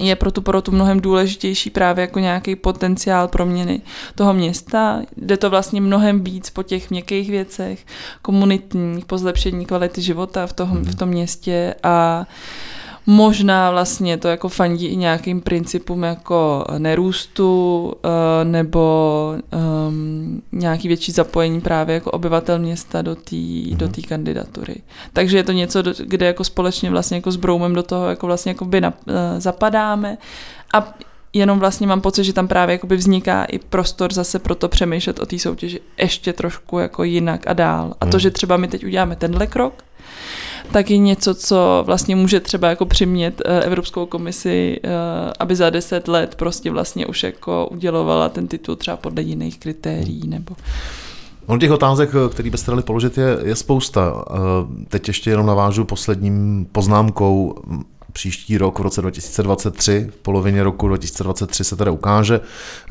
je pro tu porotu mnohem důležitější právě jako nějaký potenciál proměny toho města. Jde to vlastně mnohem víc po těch měkkých věcech, komunitních, po zlepšení kvality života v tom, v mhm. tom městě a uh, Možná vlastně to jako fandí i nějakým principům jako nerůstu uh, nebo um, nějaký větší zapojení právě jako obyvatel města do té mm-hmm. do kandidatury. Takže je to něco, kde jako společně vlastně jako s Broumem do toho jako vlastně jako by na, uh, zapadáme a jenom vlastně mám pocit, že tam právě jakoby vzniká i prostor zase pro to přemýšlet o té soutěži ještě trošku jako jinak a dál. A to, mhm. že třeba my teď uděláme tenhle krok, taky něco, co vlastně může třeba jako přimět eh, Evropskou komisi, eh, aby za deset let prostě vlastně už jako udělovala ten titul třeba podle jiných kritérií nebo... On těch otázek, eh, které byste dali položit, je, je spousta. Teď ještě jenom navážu posledním poznámkou příští rok, v roce 2023, v polovině roku 2023 se teda ukáže,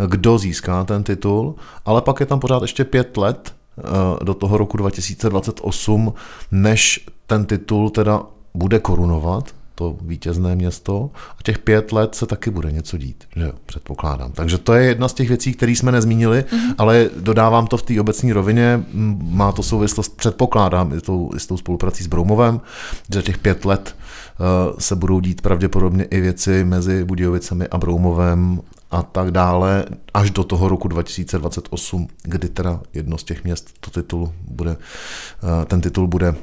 kdo získá ten titul, ale pak je tam pořád ještě pět let do toho roku 2028, než ten titul teda bude korunovat, to vítězné město a těch pět let se taky bude něco dít, že jo, předpokládám. Takže to je jedna z těch věcí, které jsme nezmínili, mm-hmm. ale dodávám to v té obecní rovině, má to souvislost, předpokládám, i, tou, i s tou spoluprací s Broumovem, že těch pět let uh, se budou dít pravděpodobně i věci mezi Budějovicemi a Broumovem a tak dále, až do toho roku 2028, kdy teda jedno z těch měst to titul bude, uh, ten titul bude,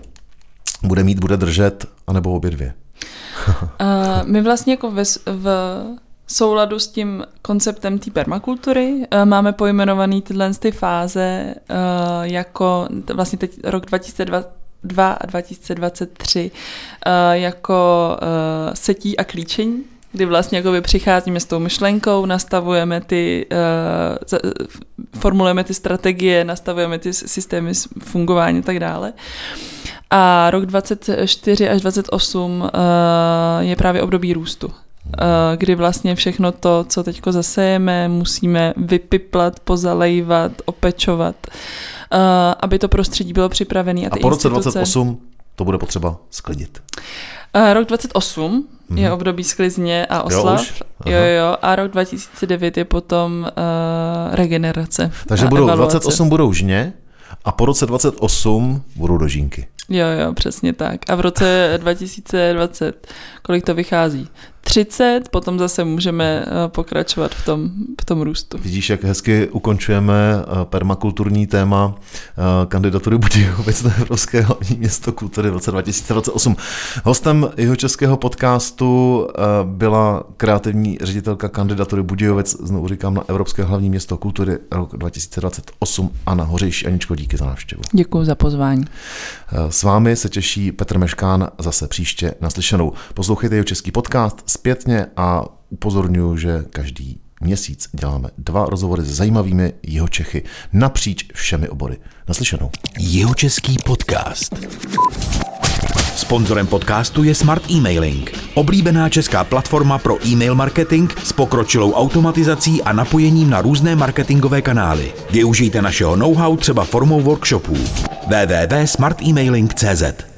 bude mít, bude držet, anebo obě dvě. Uh, my vlastně jako ve, v souladu s tím konceptem té permakultury uh, máme pojmenovaný tyhle ty fáze uh, jako vlastně teď rok 2022 a 2023 uh, jako uh, setí a klíčení kdy vlastně jakoby přicházíme s tou myšlenkou, nastavujeme ty, uh, formulujeme ty strategie, nastavujeme ty systémy fungování a tak dále. A rok 24 až 28 uh, eh, je právě období růstu. Uh, kdy vlastně všechno to, co teď zasejeme, musíme vypiplat, pozalejvat, opečovat, uh, aby to prostředí bylo připravené. A, a po roce 28 to bude potřeba sklidit. Rok 28 mm-hmm. je období sklizně a oslav. Jo, jo, jo. A rok 2009 je potom uh, regenerace. Takže budou evaluace. 28 budou žně a po roce 28 budou dožínky. Jo, jo, přesně tak. A v roce 2020, kolik to vychází? 30, potom zase můžeme eh, pokračovat v tom, v tom růstu. Vidíš, jak hezky ukončujeme eh, permakulturní téma eh, kandidatury Budějovic na Evropské hlavní město kultury v roce 2028. Hostem jeho českého podcastu byla kreativní ředitelka kandidatury Budějovic, znovu říkám, na Evropské hlavní město kultury rok 2028. Anna Hořejší. Aničko, díky za návštěvu. Děkuji za pozvání. S vámi se těší Petr Meškán zase příště naslyšenou. Poslouchejte jeho český podcast zpětně a upozorňuji, že každý měsíc děláme dva rozhovory s zajímavými jeho Čechy napříč všemi obory. Naslyšenou. Jeho český podcast. Sponzorem podcastu je Smart Emailing, oblíbená česká platforma pro e-mail marketing s pokročilou automatizací a napojením na různé marketingové kanály. Využijte našeho know-how třeba formou workshopů. www.smartemailing.cz